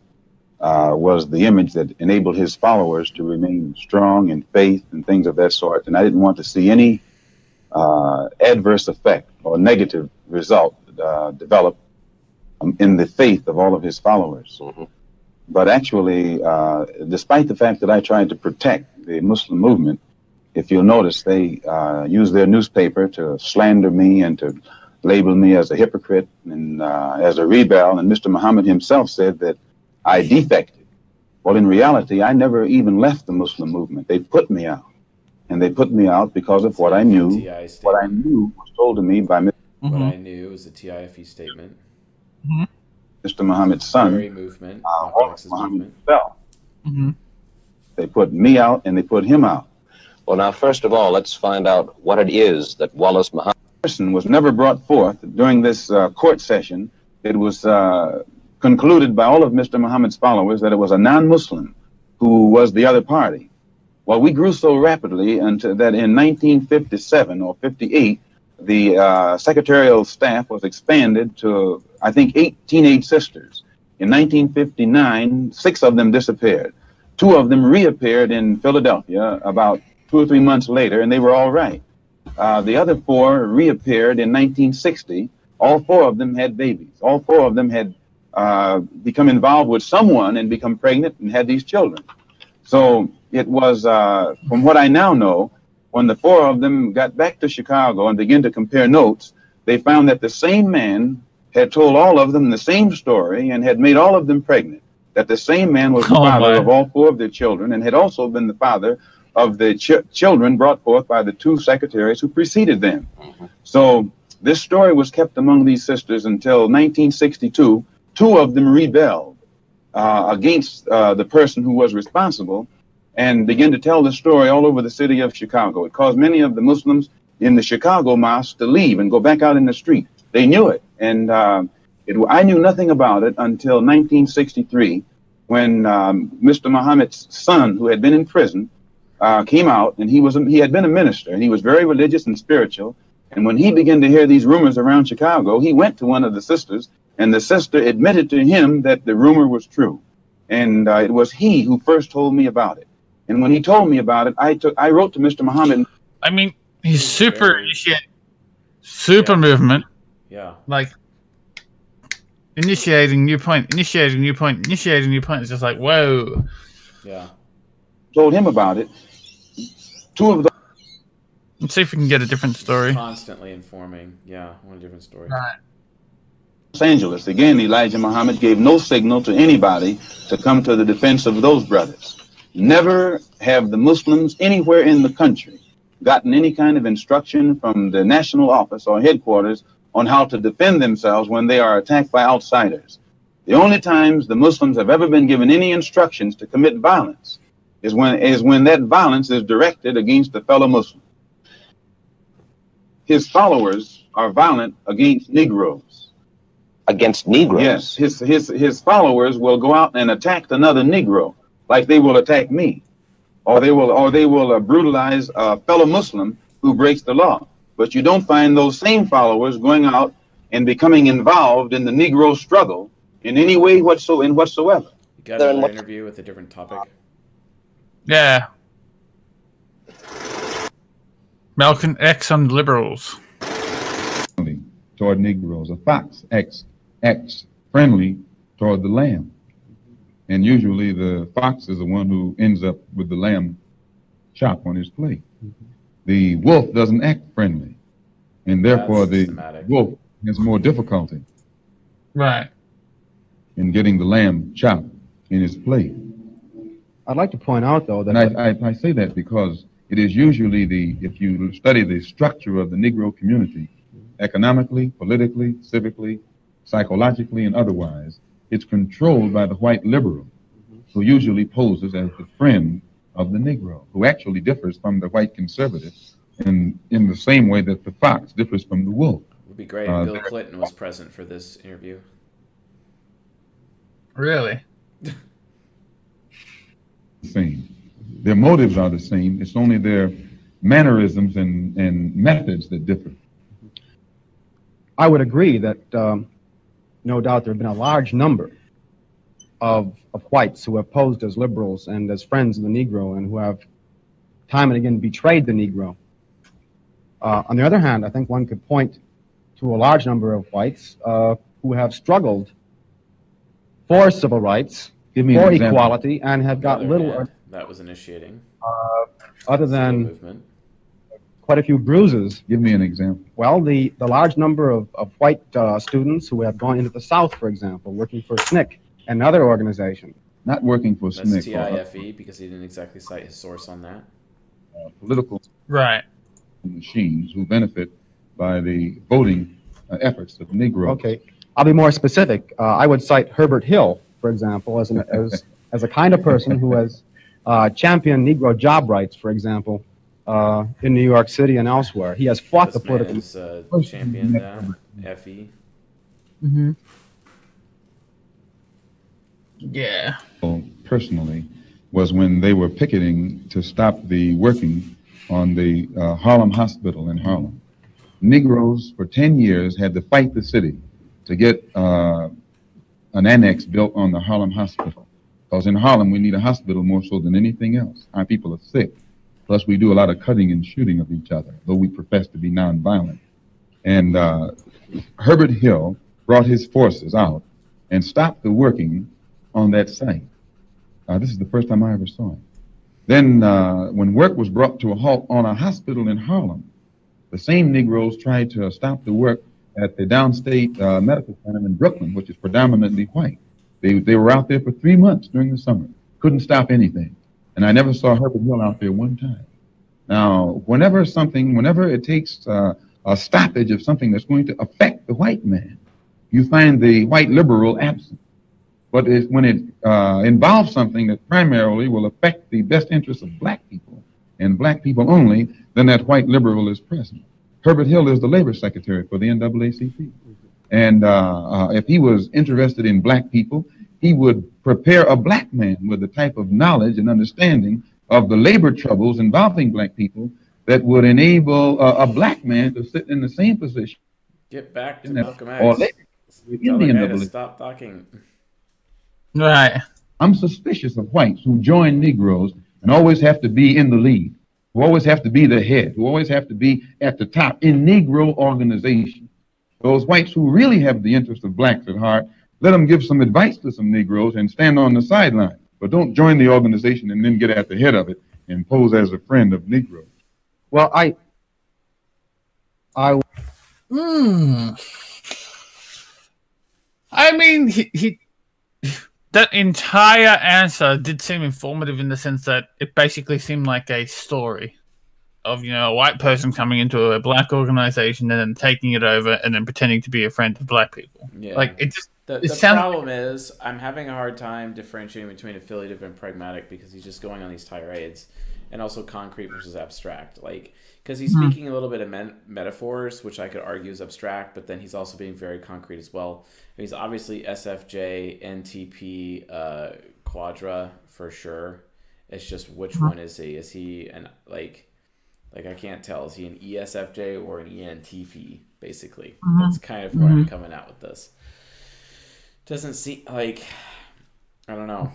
uh, was the image that enabled his followers to remain strong in faith and things of that sort. And I didn't want to see any uh, adverse effect or negative result uh, develop um, in the faith of all of his followers. But actually, uh, despite the fact that I tried to protect the Muslim movement, if you'll notice, they uh, use their newspaper to slander me and to label me as a hypocrite and uh, as a rebel. And Mr. Muhammad himself said that I defected. Well, in reality, I never even left the Muslim movement. They put me out. And they put me out because of what I knew. What I knew was told to me by Mr. What I knew was a TIFE statement. Mr. Muhammad's son, Very movement. uh, Malcolm Wallace X's Muhammad movement. himself. They put me out and they put him out. Well, now, first of all, let's find out what it is that Wallace Muhammad. Person was never brought forth during this uh, court session. It was uh, concluded by all of Mr. Muhammad's followers that it was a non-Muslim who was the other party. Well, we grew so rapidly until that in 1957 or 58, the uh, secretarial staff was expanded to, I think, eight teenage sisters. In 1959, six of them disappeared. Two of them reappeared in Philadelphia about two or three months later, and they were all right. Uh, the other four reappeared in 1960. All four of them had babies. All four of them had uh, become involved with someone and become pregnant and had these children. So it was, uh, from what I now know, when the four of them got back to Chicago and began to compare notes, they found that the same man had told all of them the same story and had made all of them pregnant. That the same man was the Oh, father my. of all four of their children and had also been the father of the ch- children brought forth by the two secretaries who preceded them. So this story was kept among these sisters until 1962. Two of them rebelled uh, against uh, the person who was responsible and began to tell the story all over the city of Chicago. It caused many of the Muslims in the Chicago mosque to leave and go back out in the street. They knew it, and uh, it, I knew nothing about it until 1963, when um, Mr. Muhammad's son, who had been in prison, uh, came out, and he was he had been a minister, and he was very religious and spiritual. And when he began to hear these rumors around Chicago, he went to one of the sisters, and the sister admitted to him that the rumor was true, and uh, it was he who first told me about it. And when he told me about it, I took I wrote to Mr. Muhammad. I mean, he's super initiate, super movement. Yeah. Like initiating new point, initiating new point, initiating new point. It's just like whoa. Yeah. told him about it. Two of those Let's see if we can get a different story. Constantly informing. Yeah, one different story. Los Angeles. Again, Elijah Muhammad gave no signal to anybody to come to the defense of those brothers. Never have the Muslims anywhere in the country gotten any kind of instruction from the national office or headquarters on how to defend themselves when they are attacked by outsiders. The only times the Muslims have ever been given any instructions to commit violence is when is when that violence is directed against a fellow Muslim. His followers are violent against Negroes. Against Negroes? Yes, his his his followers will go out and attack another Negro, like they will attack me, or they will or they will uh, brutalize a fellow Muslim who breaks the law. But you don't find those same followers going out and becoming involved in the Negro struggle in any way whatsoever. In whatsoever. You got another interview with a different topic. Yeah. Malcolm X on liberals. toward Negroes. A fox acts, acts friendly toward the lamb. And usually the fox is the one who ends up with the lamb chop on his plate. Mm-hmm. The wolf doesn't act friendly. And therefore That's the systematic. wolf has more difficulty Right. in getting the lamb chop in his plate. I'd like to point out, though, that And I, I, I say that because it is usually the, if you study the structure of the Negro community, economically, politically, civically, psychologically, and otherwise, it's controlled by the white liberal, who usually poses as the friend of the Negro, who actually differs from the white conservative in, in the same way that the fox differs from the wolf. It would be great Uh, if Bill Clinton was present for this interview. Really? [laughs] same. Their motives are the same. It's only their mannerisms and, and methods that differ. I would agree that um, no doubt there have been a large number of, of whites who have posed as liberals and as friends of the Negro and who have time and again betrayed the Negro. Uh, on the other hand, I think one could point to a large number of whites uh, who have struggled for civil rights, Give me an for equality, and have got Other little hand, or that was initiating. uh, other than movement. quite a few bruises. Give me an example. Well, the, the large number of, of white uh, students who have gone into the South, for example, working for SNCC and other organizations. Not working for That's SNCC or TIFE E, because he didn't exactly cite his source on that. uh, political Right. machines who benefit by the voting uh, efforts of Negro. Okay, I'll be more specific. Uh, I would cite Herbert Hill, for example, as, an, as, [laughs] as a kind of person who has uh, championed Negro job rights, for example, uh, in New York City and elsewhere. He has fought the This man political. is uh, championed that. FE. Mm-hmm. Yeah. personally was when they were picketing to stop the working on the uh, Harlem Hospital in Harlem. Negroes for 10 years had to fight the city to get uh, an annex built on the Harlem Hospital. Because in Harlem, we need a hospital more so than anything else. Our people are sick. Plus, we do a lot of cutting and shooting of each other, though we profess to be nonviolent. And uh, Herbert Hill brought his forces out and stopped the working on that site. Uh, this is the first time I ever saw it. Then, uh, when work was brought to a halt on a hospital in Harlem, the same Negroes tried to stop the work at the downstate uh, medical center in Brooklyn, which is predominantly white. They, they were out there for three months during the summer, couldn't stop anything. And I never saw Herbert Hill out there one time. Now, whenever something, whenever it takes uh, a stoppage of something that's going to affect the white man, you find the white liberal absent. But when it uh, involves something that primarily will affect the best interests of black people and black people only, then that white liberal is present. Herbert Hill is the labor secretary for the NAACP. And uh, uh, if he was interested in black people, he would prepare a black man with the type of knowledge and understanding of the labor troubles involving black people that would enable uh, a black man to sit in the same position Get back to in that- Malcolm or X. labor Tell in the the to stop talking. Right. I'm suspicious of whites who join Negroes and always have to be in the lead, who always have to be the head, who always have to be at the top in Negro organizations. Those whites who really have the interest of blacks at heart, let them give some advice to some Negroes and stand on the sideline. But don't join the organization and then get at the head of it and pose as a friend of Negroes. Well, I, I Hmm. I mean, he, he that entire answer did seem informative in the sense that it basically seemed like a story of you know a white person coming into a black organization and then taking it over and then pretending to be a friend of black people. Yeah. Like it just The, it the sounds problem is, I'm having a hard time differentiating between affiliative and pragmatic because he's just going on these tirades, and also concrete versus abstract. Like, because he's Mhm. speaking a little bit of men- metaphors, which I could argue is abstract, but then he's also being very concrete as well. He's obviously SFJ, NTP, uh, Quadra for sure. It's just which Mhm. one is he? Is he an like, like I can't tell. Is he an ESFJ or an ENTP? Basically, Mhm. that's kind of where I'm Mhm. coming out with this doesn't seem like I don't know.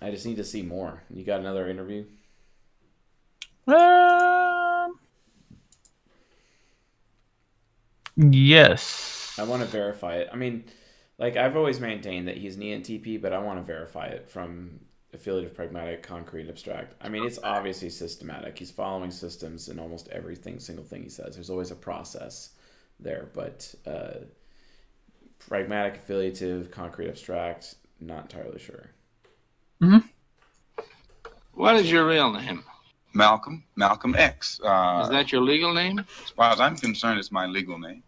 I just need to see more. You got another interview? Um, yes. I want to verify it. I mean, like I've always maintained that he's an ENTP, but I want to verify it from affiliative, pragmatic, concrete, abstract. I mean, it's obviously systematic. He's following systems in almost everything, single thing he says. There's always a process there, but uh, pragmatic, affiliative, concrete, abstract, not entirely sure. Mm-hmm. What is your real name? Malcolm, Malcolm X. Uh, Is that your legal name? As far as I'm concerned, it's my legal name.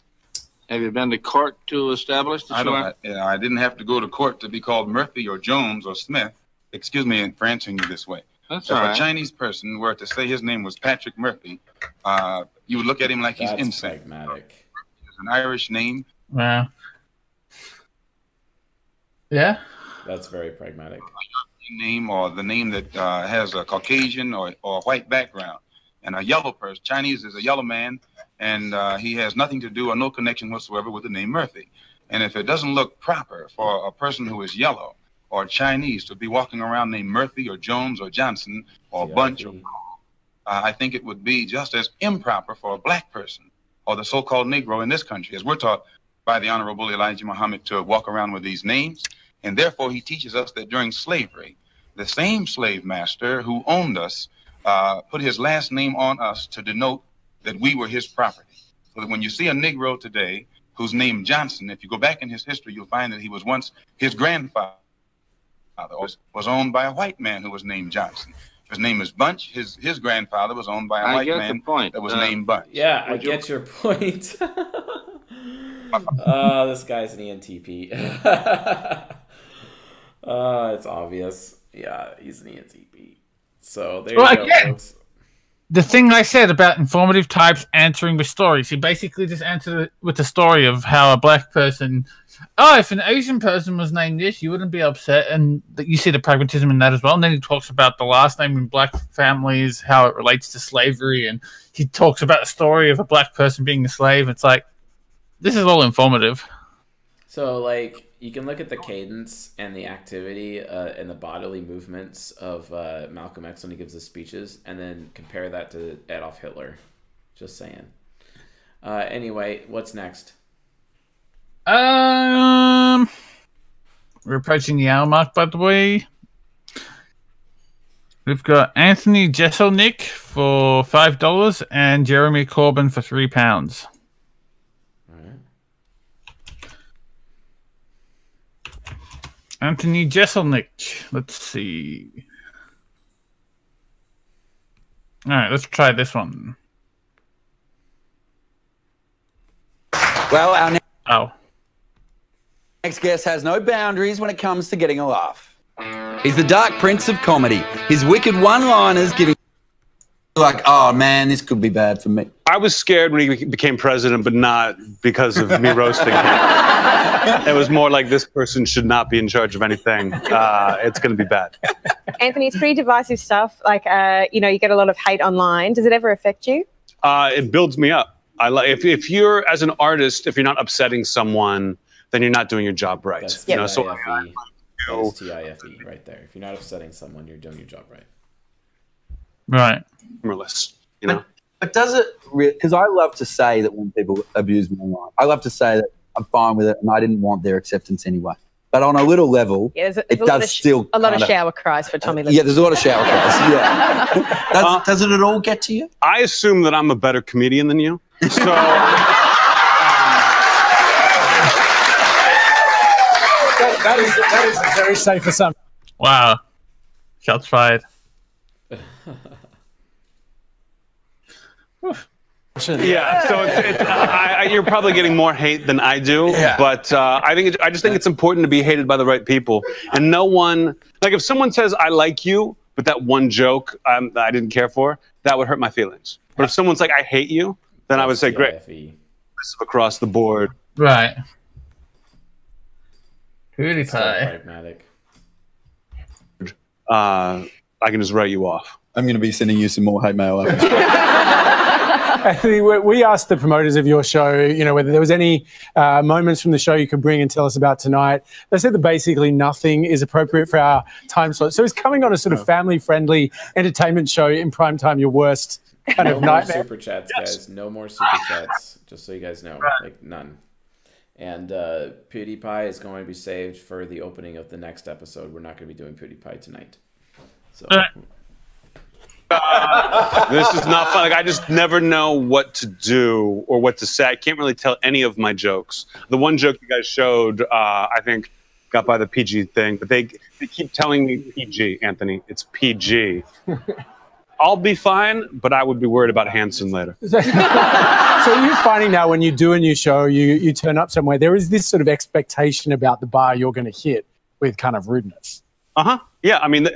Have you been to court to establish that I don't. I, I didn't have to go to court to be called Murphy or Jones or Smith. Excuse me for answering you this way. That's if all a. Chinese person were to say his name was Patrick Murphy, uh, you would look at him like he's That's insane. pragmatic. It's an Irish name. Wow. Yeah. That's very pragmatic. Name or the name that uh, has a Caucasian or, or white background. And a yellow person, Chinese is a yellow man, and uh, he has nothing to do or no connection whatsoever with the name Murphy. And if it doesn't look proper for a person who is yellow or Chinese to be walking around named Murphy or Jones or Johnson or Bunch, or, uh, I think it would be just as improper for a black person or the so-called Negro in this country, as we're taught by the Honorable Elijah Muhammad to walk around with these names. And therefore, he teaches us that during slavery, the same slave master who owned us uh, put his last name on us to denote that we were his property. So that when you see a Negro today who's named Johnson, if you go back in his history, you'll find that he was once his grandfather was, was owned by a white man who was named Johnson. His name is Bunch. His his grandfather was owned by a I white man point. that was Uh, named Bunch. Yeah, I you- get your point. oh, [laughs] [laughs] this guy's an ENTP. [laughs] uh, it's obvious. Yeah, he's an ENTP. So there Well, you go, again, folks. the thing I said about informative types answering with stories, he basically just answered it with the story of how a black person, oh, if an Asian person was named this, you wouldn't be upset, and you see the pragmatism in that as well. And then he talks about the last name in black families, how it relates to slavery, and he talks about the story of a black person being a slave. It's like this is all informative. So like you can look at the cadence and the activity uh, and the bodily movements of uh, Malcolm X when he gives his speeches, and then compare that to Adolf Hitler. Just saying. Uh, anyway, what's next? Um, we're approaching the hour mark, by the way. We've got Anthony Jeselnik for five dollars and Jeremy Corbyn for three pounds. Anthony Jeselnik. Let's see. All right, let's try this one. Well, our ne- Oh. next guest has no boundaries when it comes to getting a laugh. He's the dark prince of comedy. His wicked one-liners giving like, oh man, this could be bad for me. I was scared when he became president, but not because of me roasting him. [laughs] It was more like this person should not be in charge of anything. Uh, it's going to be bad. Anthony, it's pretty divisive stuff. Like, uh, you know, you get a lot of hate online. Does it ever affect you? Uh, it builds me up. I like if if you're as an artist, if you're not upsetting someone, then you're not doing your job right. That's You know, so TIFE. That's TIFE E right there. If you're not upsetting someone, you're doing your job right. Right. More or less. You know. But does it? Because I love to say that when people abuse me online, I love to say that I'm fine with it and I didn't want their acceptance anyway. But on a little level, Yeah, there's a, it there's a does of sh- still a lot of kinda- shower cries for Tommy. Yeah, there's a lot of shower cries. Yeah. [laughs] does, Uh, does it at all get to you? I assume that I'm a better comedian than you. So [laughs] That, that is that is a very safe assumption. Wow. Shots fired. [laughs] yeah, so it's, it's, I, I, you're probably getting more hate than I do, Yeah. but uh, I think it, I just think it's important to be hated by the right people, and no one like if someone says I like you, but that one joke um, that I didn't care for, that would hurt my feelings. But if someone's like I hate you, then I would say great, Aggressive across the board. Right. Still PewDiePie. pragmatic. Uh, I can just write you off. I'm going to be sending you some more hate mail. [laughs] [laughs] We we asked the promoters of your show, you know, whether there was any uh, moments from the show you could bring and tell us about tonight. They said that basically nothing is appropriate for our time slot. So is coming on a sort of family-friendly entertainment show in prime time your worst kind no of more nightmare? super chats, guys. No more super chats. Just so you guys know, like none. And uh, PewDiePie is going to be saved for the opening of the next episode. We're not going to be doing PewDiePie tonight. So this is not fun. Like I just never know what to do or what to say. I can't really tell any of my jokes. The one joke you guys showed, uh, I think, got by the PG thing, but they they keep telling me PG, Anthony. It's PG. [laughs] I'll be fine, but I would be worried about Hanson later. [laughs] so you're finding now when you do a new show, you you turn up somewhere, there is this sort of expectation about the bar you're going to hit with kind of rudeness. Uh huh. Yeah, I mean,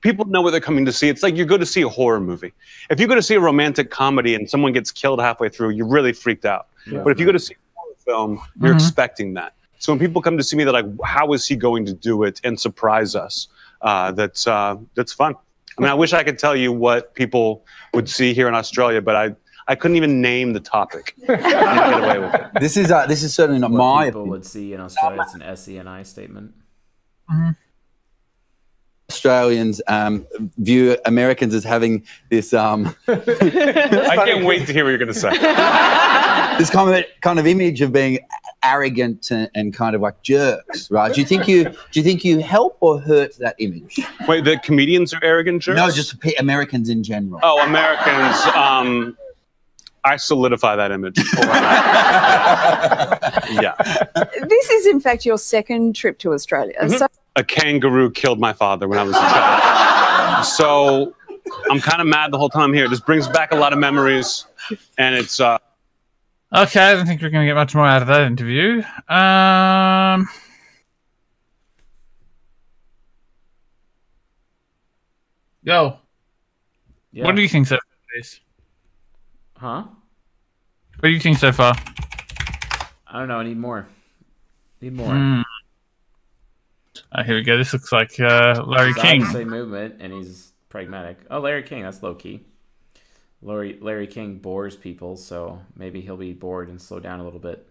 people know what they're coming to see. It's like you go to see a horror movie. If you go to see a romantic comedy and someone gets killed halfway through, you're really freaked out. Yeah. But if you go to see a horror film, you're Mhm. expecting that. So when people come to see me, they're like, "How is he going to do it and surprise us?" Uh, that's uh, that's fun. I mean, I wish I could tell you what people would see here in Australia, but I I couldn't even name the topic. [laughs] Get away with it. This is uh, this is certainly not what my people opinion. would see in Australia, it's an SENI statement. Australians um, view Americans as having this um, [laughs] I can't wait to hear what you're going to say. [laughs] this kind of kind of image of being arrogant and, and kind of like jerks, right? Do you think you do you think you help or hurt that image? Wait, the comedians are arrogant jerks? No, just pe- Americans in general. Oh, Americans. Um, I solidify that image. [laughs] yeah. This is, in fact, your second trip to Australia. Mhm. So A kangaroo killed my father when I was a child. So I'm kind of mad the whole time here. This brings back a lot of memories. And it's. Uh, Okay, I don't think we're going to get much more out of that interview. Um, yo, Yeah. what do you think so far? Chris? Huh? What do you think so far? I don't know. I need more. Need more. Hmm. Oh, here we go. This looks like uh, Larry He's King. obviously movement, and he's pragmatic. Oh, Larry King. That's low key. Larry Larry King bores people, so maybe he'll be bored and slow down a little bit.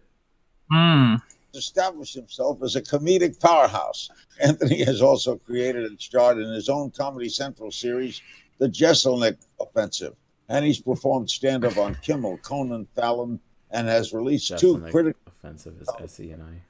Hmm. established himself as a comedic powerhouse. Anthony has also created and starred in his own Comedy Central series, The Jeselnik Offensive, and he's performed stand-up on Kimmel, Conan, Fallon, and has released two critical offensive is SENI.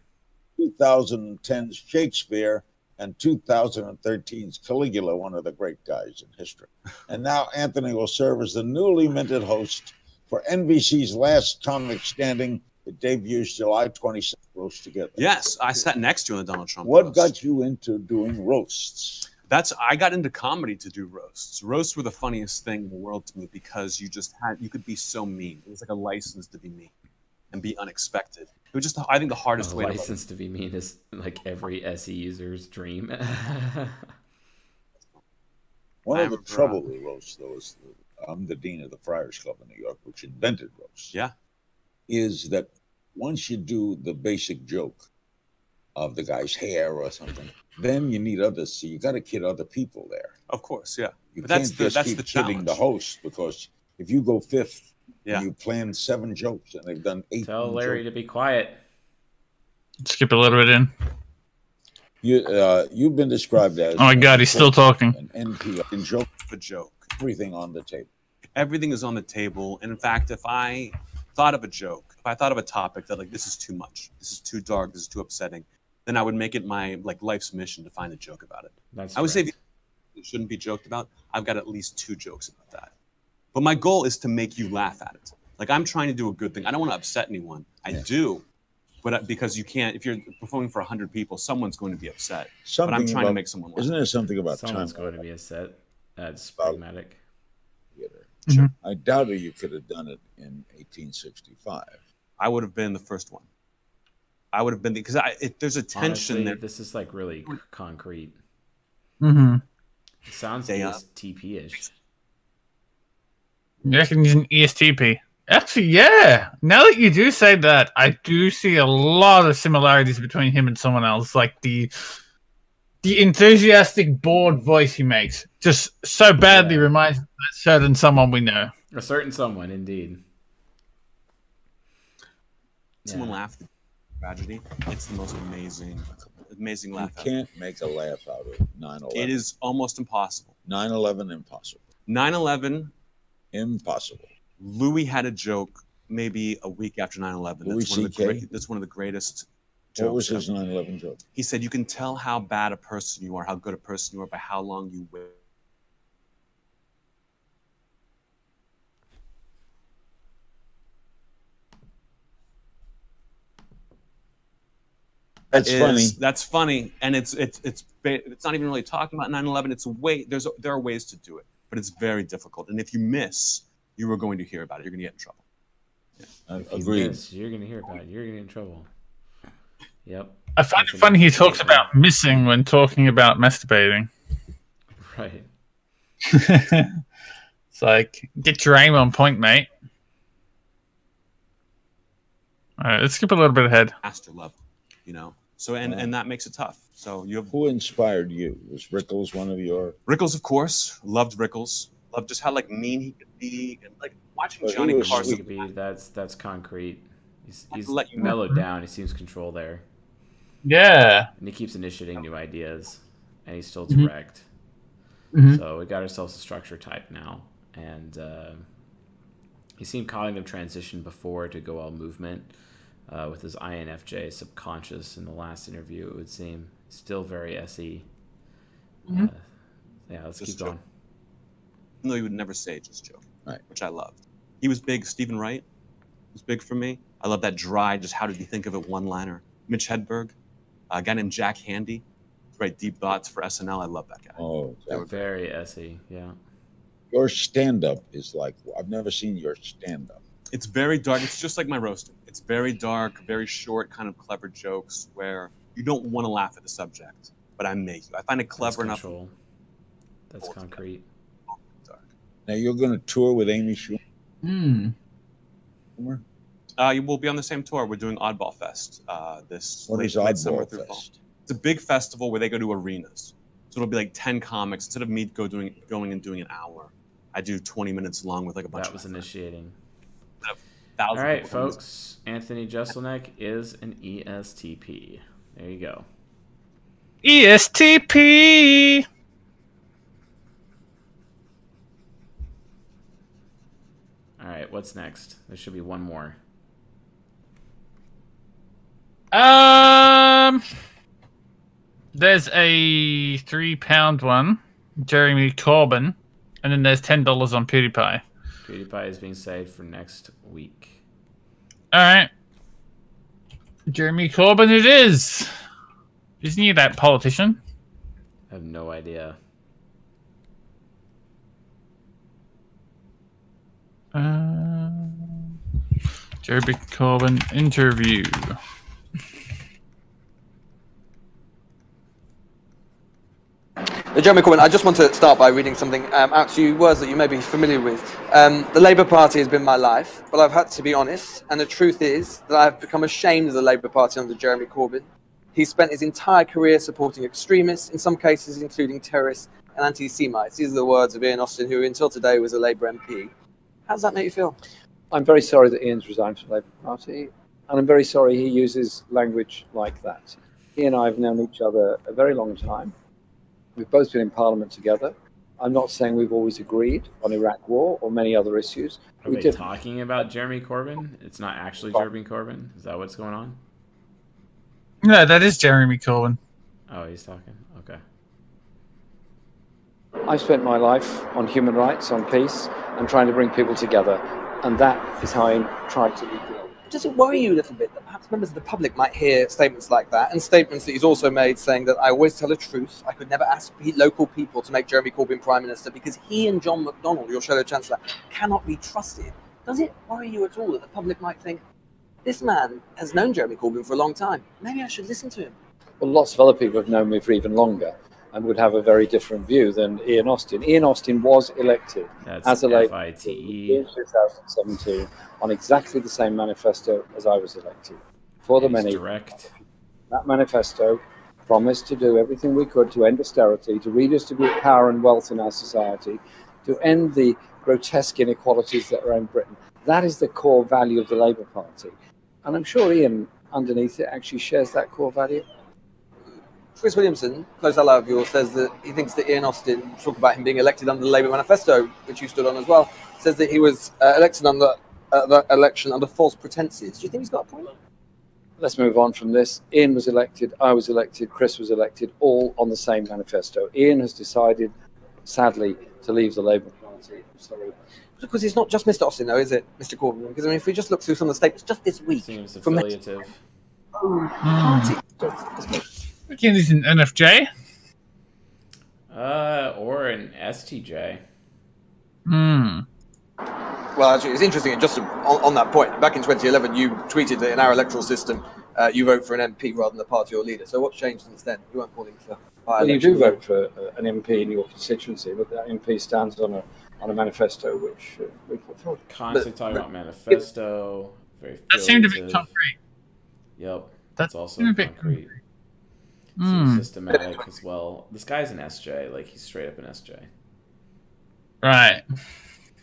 2010's Shakespeare and 2013's Caligula, one of the great guys in history. And now Anthony will serve as the newly minted host for NBC's Last Comic Standing. It debuts July 26th, Roast together. yes, I sat next to you on the Donald Trump. What roast. got you into doing roasts? That's I got into comedy to do roasts. Roasts were the funniest thing in the world to me because you just had you could be so mean. It was like a license to be mean and be unexpected. It was just I think the hardest A way to license to be mean is like every SE user's dream. [laughs] One I of the remember, uh, trouble with roasts, though, is that I'm the dean of the Friars Club in New York, which invented roasts. Yeah. Is that once you do the basic joke of the guy's hair or something, then you need others. So you got to kid other people there. Of course, yeah. You But can't that's the just that's keep the kidding the host because if you go fifth, Yeah. you plan seven jokes and they've done eight. Tell Larry to be quiet. Skip a little bit in. You uh, you've been described as Oh my God, he's still talking. an NPR and joke a joke. everything on the table. Everything is on the table. And in fact, if I thought of a joke, if I thought of a topic that like this is too much, this is too dark, this is too upsetting, then I would make it my like life's mission to find a joke about it. That's I would say correct. if it shouldn't be joked about. I've got at least two jokes about that. But my goal is to make you laugh at it. Like I'm trying to do a good thing. I don't want to upset anyone. I do, but uh, because you can't, if you're performing for hundred people, someone's going to be upset. but I'm Something trying to about- make someone laugh. Isn't there something about Someone's time? going to be a set. That's pragmatic. Sure. I doubted you could have done it in 1865. I would have been the first one. I would have been because I it, there's a tension Honestly, there. This is like really concrete. Mm-hmm. It sounds They, uh, TP-ish. You reckon he's an ESTP? Actually, yeah. Now that you do say that, I do see a lot of similarities between him and someone else. Like the the enthusiastic, bored voice he makes, just so badly reminds me of certain someone we know. A certain someone, indeed. Someone laughed tragedy. It's the most amazing, amazing laugh. ever. can't make a laugh out of 9 11. It is almost impossible. 9 11 impossible. 9/11. Impossible. Louis had a joke maybe a week after 9/11. Louis That's one of the great, That's one of the greatest. Jokes What was his ever. 9 11 joke? He said, "You can tell how bad a person you are, how good a person you are, by how long you wait." That's is- funny. That's funny, and it's it's it's it's not even really talking about 9/11. It's a way. There's there are ways to do it, but it's very difficult. And if you miss, you are going to hear about it. You're going to get in trouble. If you Agreed. miss, you're gonna hear about it. You're gonna get in trouble. Yep. I find That's it funny he another talks thing. about missing when talking about masturbating. [laughs] Right. [laughs] It's like, get your aim on point, mate. All right, let's skip a little bit ahead. Master level, you know. So and and that makes it tough. So you have Who inspired you? Was Rickles one of your? Rickles, of course, loved Rickles. Loved just how like mean he could be, and like watching But Johnny was Carson. Could be, that's that's concrete. He's, he's let you know. mellowed down. He seems control there. Yeah. And he keeps initiating new ideas, and he's still Mhm. direct. Mhm. So we got ourselves a structure type now, and uh, he seemed cognitive transition before to go all movement uh, with his INFJ subconscious in the last interview. It would seem still very SE. Mhm. Uh, yeah, let's Just keep joke. going. Even though he would never say just joke, right? Which I loved. He was big. Steven Wright was big for me. I love that dry. Just how did he think of it? One liner. Mitch Hedberg, a guy named Jack Handey, write deep thoughts for SNL. I love that guy. Oh, They very SE. Yeah. your stand up is like, I've never seen your stand up. It's very dark. It's just like my roasting. It's very dark, very short, kind of clever jokes where you don't want to laugh at the subject, but I make you. I find it clever enough. control. That's concrete. Now you're going to tour with Amy Schumer. Hmm. Uh, you will be on the same tour. We're doing Oddball Fest uh, this What late, is late summer Oddball through fall. It's a big festival where they go to arenas. So it'll be like ten comics instead of me go doing going and doing an hour. I do twenty minutes long with like a bunch That of was my friends. Initiating. Instead of All thousands right, of people. folks. Anthony Jeselnik is an ESTP. There you go. ESTP. All right, what's next? There should be one more. Um, there's a three pound one, Jeremy Corbyn, and then there's ten dollars on PewDiePie. PewDiePie is being saved for next week. All right, Jeremy Corbyn, it is. Isn't he that politician? I have no idea. Uh, Jeremy Corbyn interview. Jeremy Corbyn, I just want to start by reading something um, out to you, words that you may be familiar with. Um, the Labour Party has been my life, but I've had to be honest, and the truth is that I've become ashamed of the Labour Party under Jeremy Corbyn. He spent his entire career supporting extremists, in some cases including terrorists and anti-Semites. These are the words of Ian Austin, who until today was a Labour MP. How does that make you feel? I'm very sorry that Ian's resigned from the Labour Party, and I'm very sorry he uses language like that. He and I have known each other a very long time. We've both been in Parliament together. I'm not saying we've always agreed on Iraq War or many other issues. Are We they did. talking about Jeremy Corbyn? It's not actually Jeremy Corbyn. Is that what's going on? No, that is Jeremy Corbyn. Oh, he's talking. Okay. I've spent my life on human rights, on peace, and trying to bring people together. And that is how I tried to rebuild. Does it worry you a little bit that perhaps members of the public might hear statements like that and statements that he's also made saying that I always tell the truth, I could never ask local people to make Jeremy Corbyn Prime Minister because he and John McDonnell, your Shadow Chancellor, cannot be trusted? Does it worry you at all that the public might think, this man has known Jeremy Corbyn for a long time, maybe I should listen to him? Well, lots of other people have known me for even longer and would have a very different view than Ian Austin. Ian Austin was elected That's as a Labour FITE. in 2017 on exactly the same manifesto as I was elected. For the He's many, direct. that manifesto promised to do everything we could to end austerity, to redistribute power and wealth in our society, to end the grotesque inequalities that are in Britain. That is the core value of the Labour Party. And I'm sure Ian, underneath it, actually shares that core value. Chris Williamson, close ally of yours, says that he thinks that Ian Austin, talk about him being elected under the Labour manifesto, which you stood on as well, says that he was uh, elected under uh, the election under false pretenses. Do you think he's got a point? Let's move on from this. Ian was elected, I was elected, Chris was elected, all on the same manifesto. Ian has decided, sadly, to leave the Labour Party. I'm sorry. Because it's not just Mr. Austin, though, is it, Mr. Corbyn? Because I mean, if we just look through some of the statements just this week Seems from the affiliative. party, Again, he's an NFJ. Uh, or an STJ. Hmm. Well, actually, it's interesting. And Just on, on that point, back in 2011, you tweeted that in our electoral system, uh, you vote for an MP rather than the party or leader. So what's changed since then? You weren't calling for. Well, you do vote for uh, an MP in your constituency, but that MP stands on a on a manifesto which uh, we put forward. Constantly talking about manifesto. Very That seemed a bit affiliative. concrete. Yep. That's That's also a bit concrete. Hmm. Seems hmm. systematic as well. This guy's an SJ. Like he's straight up an SJ. Right.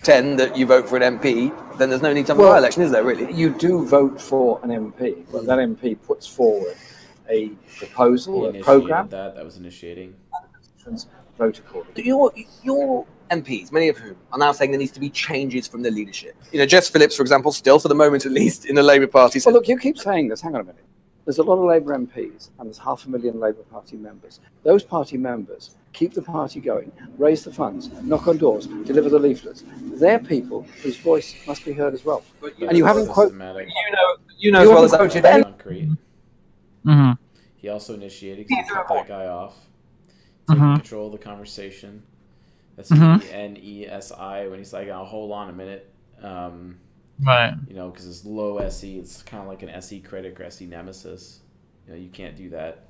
10 that you vote for an MP, then there's no need to have a Well, by-election, is there really? You do vote for an MP, but that MP puts forward a proposal, a program, that. That was initiating. vote accordingly. Your, your MPs, many of whom are now saying there needs to be changes from the leadership. You know, Jess Phillips, for example, still for the moment at least in the Labour Party. Well, look, you keep saying this. Hang on a minute. There's a lot of Labour MPs and there's half a million Labour Party members. Those party members keep the party going, raise the funds, knock on doors, deliver the leaflets. They're people whose voice must be heard as well. And you haven't quoted. Systematic. You know, you know as well as I quoted do. any- Concrete. Mhm. He also initiated. He cut that guy off. Taking Mhm. control of the conversation. That's Mhm. N E S I when he's like, "Oh, hold on a minute." Um, Right. You know, because it's low SE. It's kind of like an SE critic or SE nemesis. You know, you can't do that.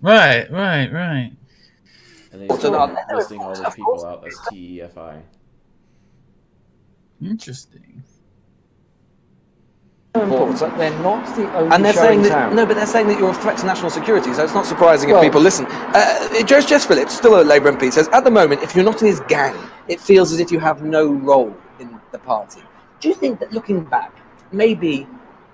Right, right, right. And then he's So listing all those people out as E TEFI. Interesting. Important. They're not the only And they're show saying in that town. no, but they're saying that you're a threat to national security. So it's not surprising Well- if people listen. Uh, Jess, Jess Phillips, still a Labour MP, says at the moment, if you're not in his gang, it feels as if you have no role in the party. Do you think that looking back, maybe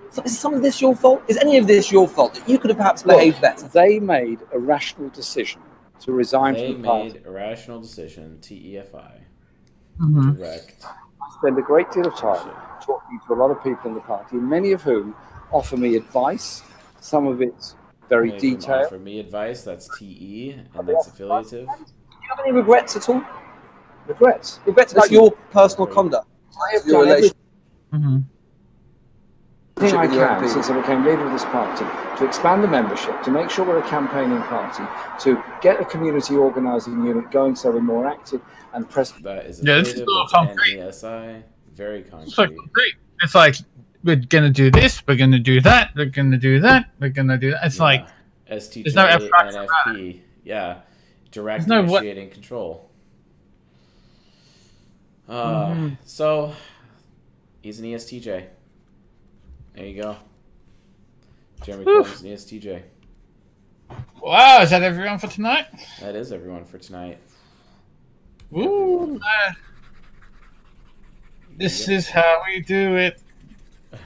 so is some of this your fault? Is any of this your fault? That you could have perhaps Look, behaved better. They made a rational decision to resign They from the party. They made a rational decision. TEFI. Mhm. Direct. I spend a great deal of time talking to a lot of people in the party, many of whom offer me advice. Some of it's very Many detailed. offer me advice. That's TE, and that's affiliative. Do you have any regrets at all? Regrets? Regrets about your personal conduct? Mm-hmm. I have Your done relation- everything I with your can MP. since I became leader of this party to expand the membership, to make sure we're a campaigning party, to get a community organising unit going so we're more active and present. That is Yeah, this is all concrete. NESI. Very It's concrete. like great. It's like we're gonna do this, we're gonna do that, we're gonna do that, we're gonna do that. It's like STJ, there's no abstraction about it. NFP. Yeah. Direct There's no what- initiating control. Uh, Mhm. So, he's an ESTJ. There you go. Jeremy Oof. Corbyn's an ESTJ. Wow, is that everyone for tonight? That is everyone for tonight. Ooh, uh, this is how we do it. [laughs]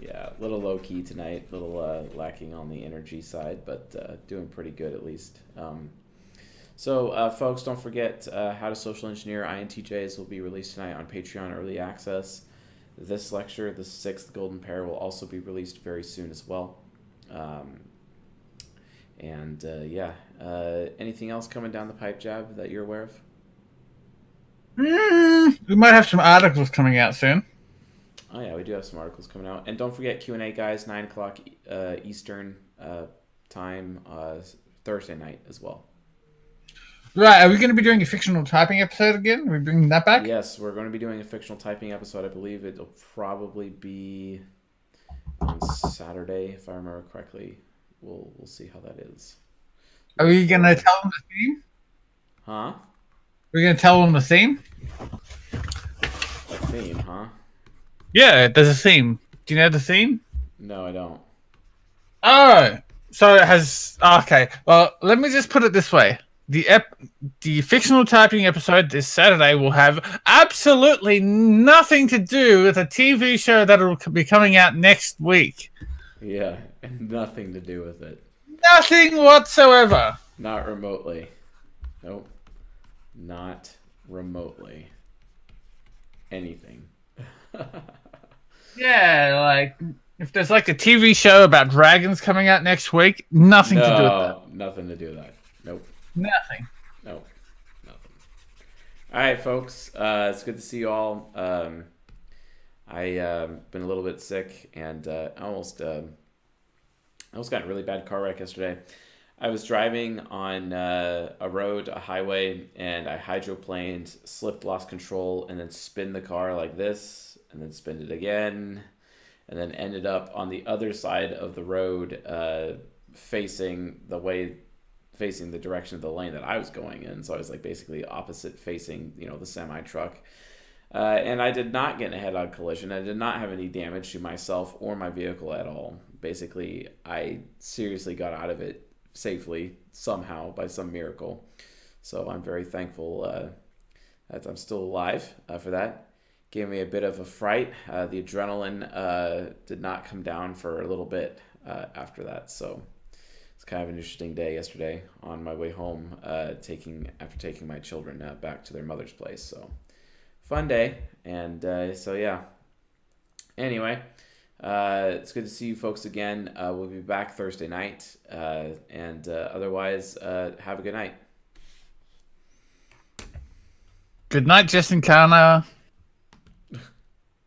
Yeah, a little low key tonight, a little uh, lacking on the energy side, but uh, doing pretty good at least. Um, so, uh, folks, don't forget uh, How to Social Engineer INTJs will be released tonight on Patreon Early Access. This lecture, the sixth Golden Pair, will also be released very soon as well. Um, and uh, yeah, uh, anything else coming down the pipe, Jab, that you're aware of? Mm, we might have some articles coming out soon. Oh yeah, we do have some articles coming out, and don't forget Q and A, guys. Nine o'clock uh, Eastern uh, time uh, Thursday night as well. Right, are we going to be doing a fictional typing episode again? Are we bringing that back? Yes, we're going to be doing a fictional typing episode. I believe it'll probably be on Saturday, if I remember correctly. We'll we'll see how that is. Are we going to tell them the theme? Huh? We're we going to tell them the theme? A theme, huh? Yeah, there's a theme. Do you know the theme? No, I don't. Oh, so it has. Okay, well, let me just put it this way: the ep- the fictional typing episode this Saturday will have absolutely nothing to do with a TV show that will be coming out next week. Yeah, nothing to do with it. Nothing whatsoever. Not remotely. Nope. Not remotely. Anything. [laughs] Yeah, like if there's like a TV show about dragons coming out next week, nothing to do with that. No, Nothing to do with that. Nope. Nothing. Nope. Nothing. All right, folks. Uh, it's good to see you all. Um, I um, been a little bit sick and uh, almost I almost got in a really bad car wreck yesterday. I was driving on uh, a road, a highway, and I hydroplaned, slipped, lost control, and then spin the car like this, and then spin it again, and then ended up on the other side of the road, uh, facing the way, facing the direction of the lane that I was going in. So I was like basically opposite facing, you know, the semi truck. Uh, and I did not get in a head-on collision. I did not have any damage to myself or my vehicle at all. Basically, I seriously got out of it safely somehow by some miracle. So I'm very thankful uh, that I'm still alive uh, for that. Gave me a bit of a fright. Uh, the adrenaline uh, did not come down for a little bit uh, after that. So kind of an interesting day yesterday on my way home, uh, taking after taking my children uh, back to their mother's place. So fun day, and uh, so yeah. Anyway, uh, it's good to see you folks again. Uh, we'll be back Thursday night, uh, and otherwise, have a good night. Good night, Justin Carner.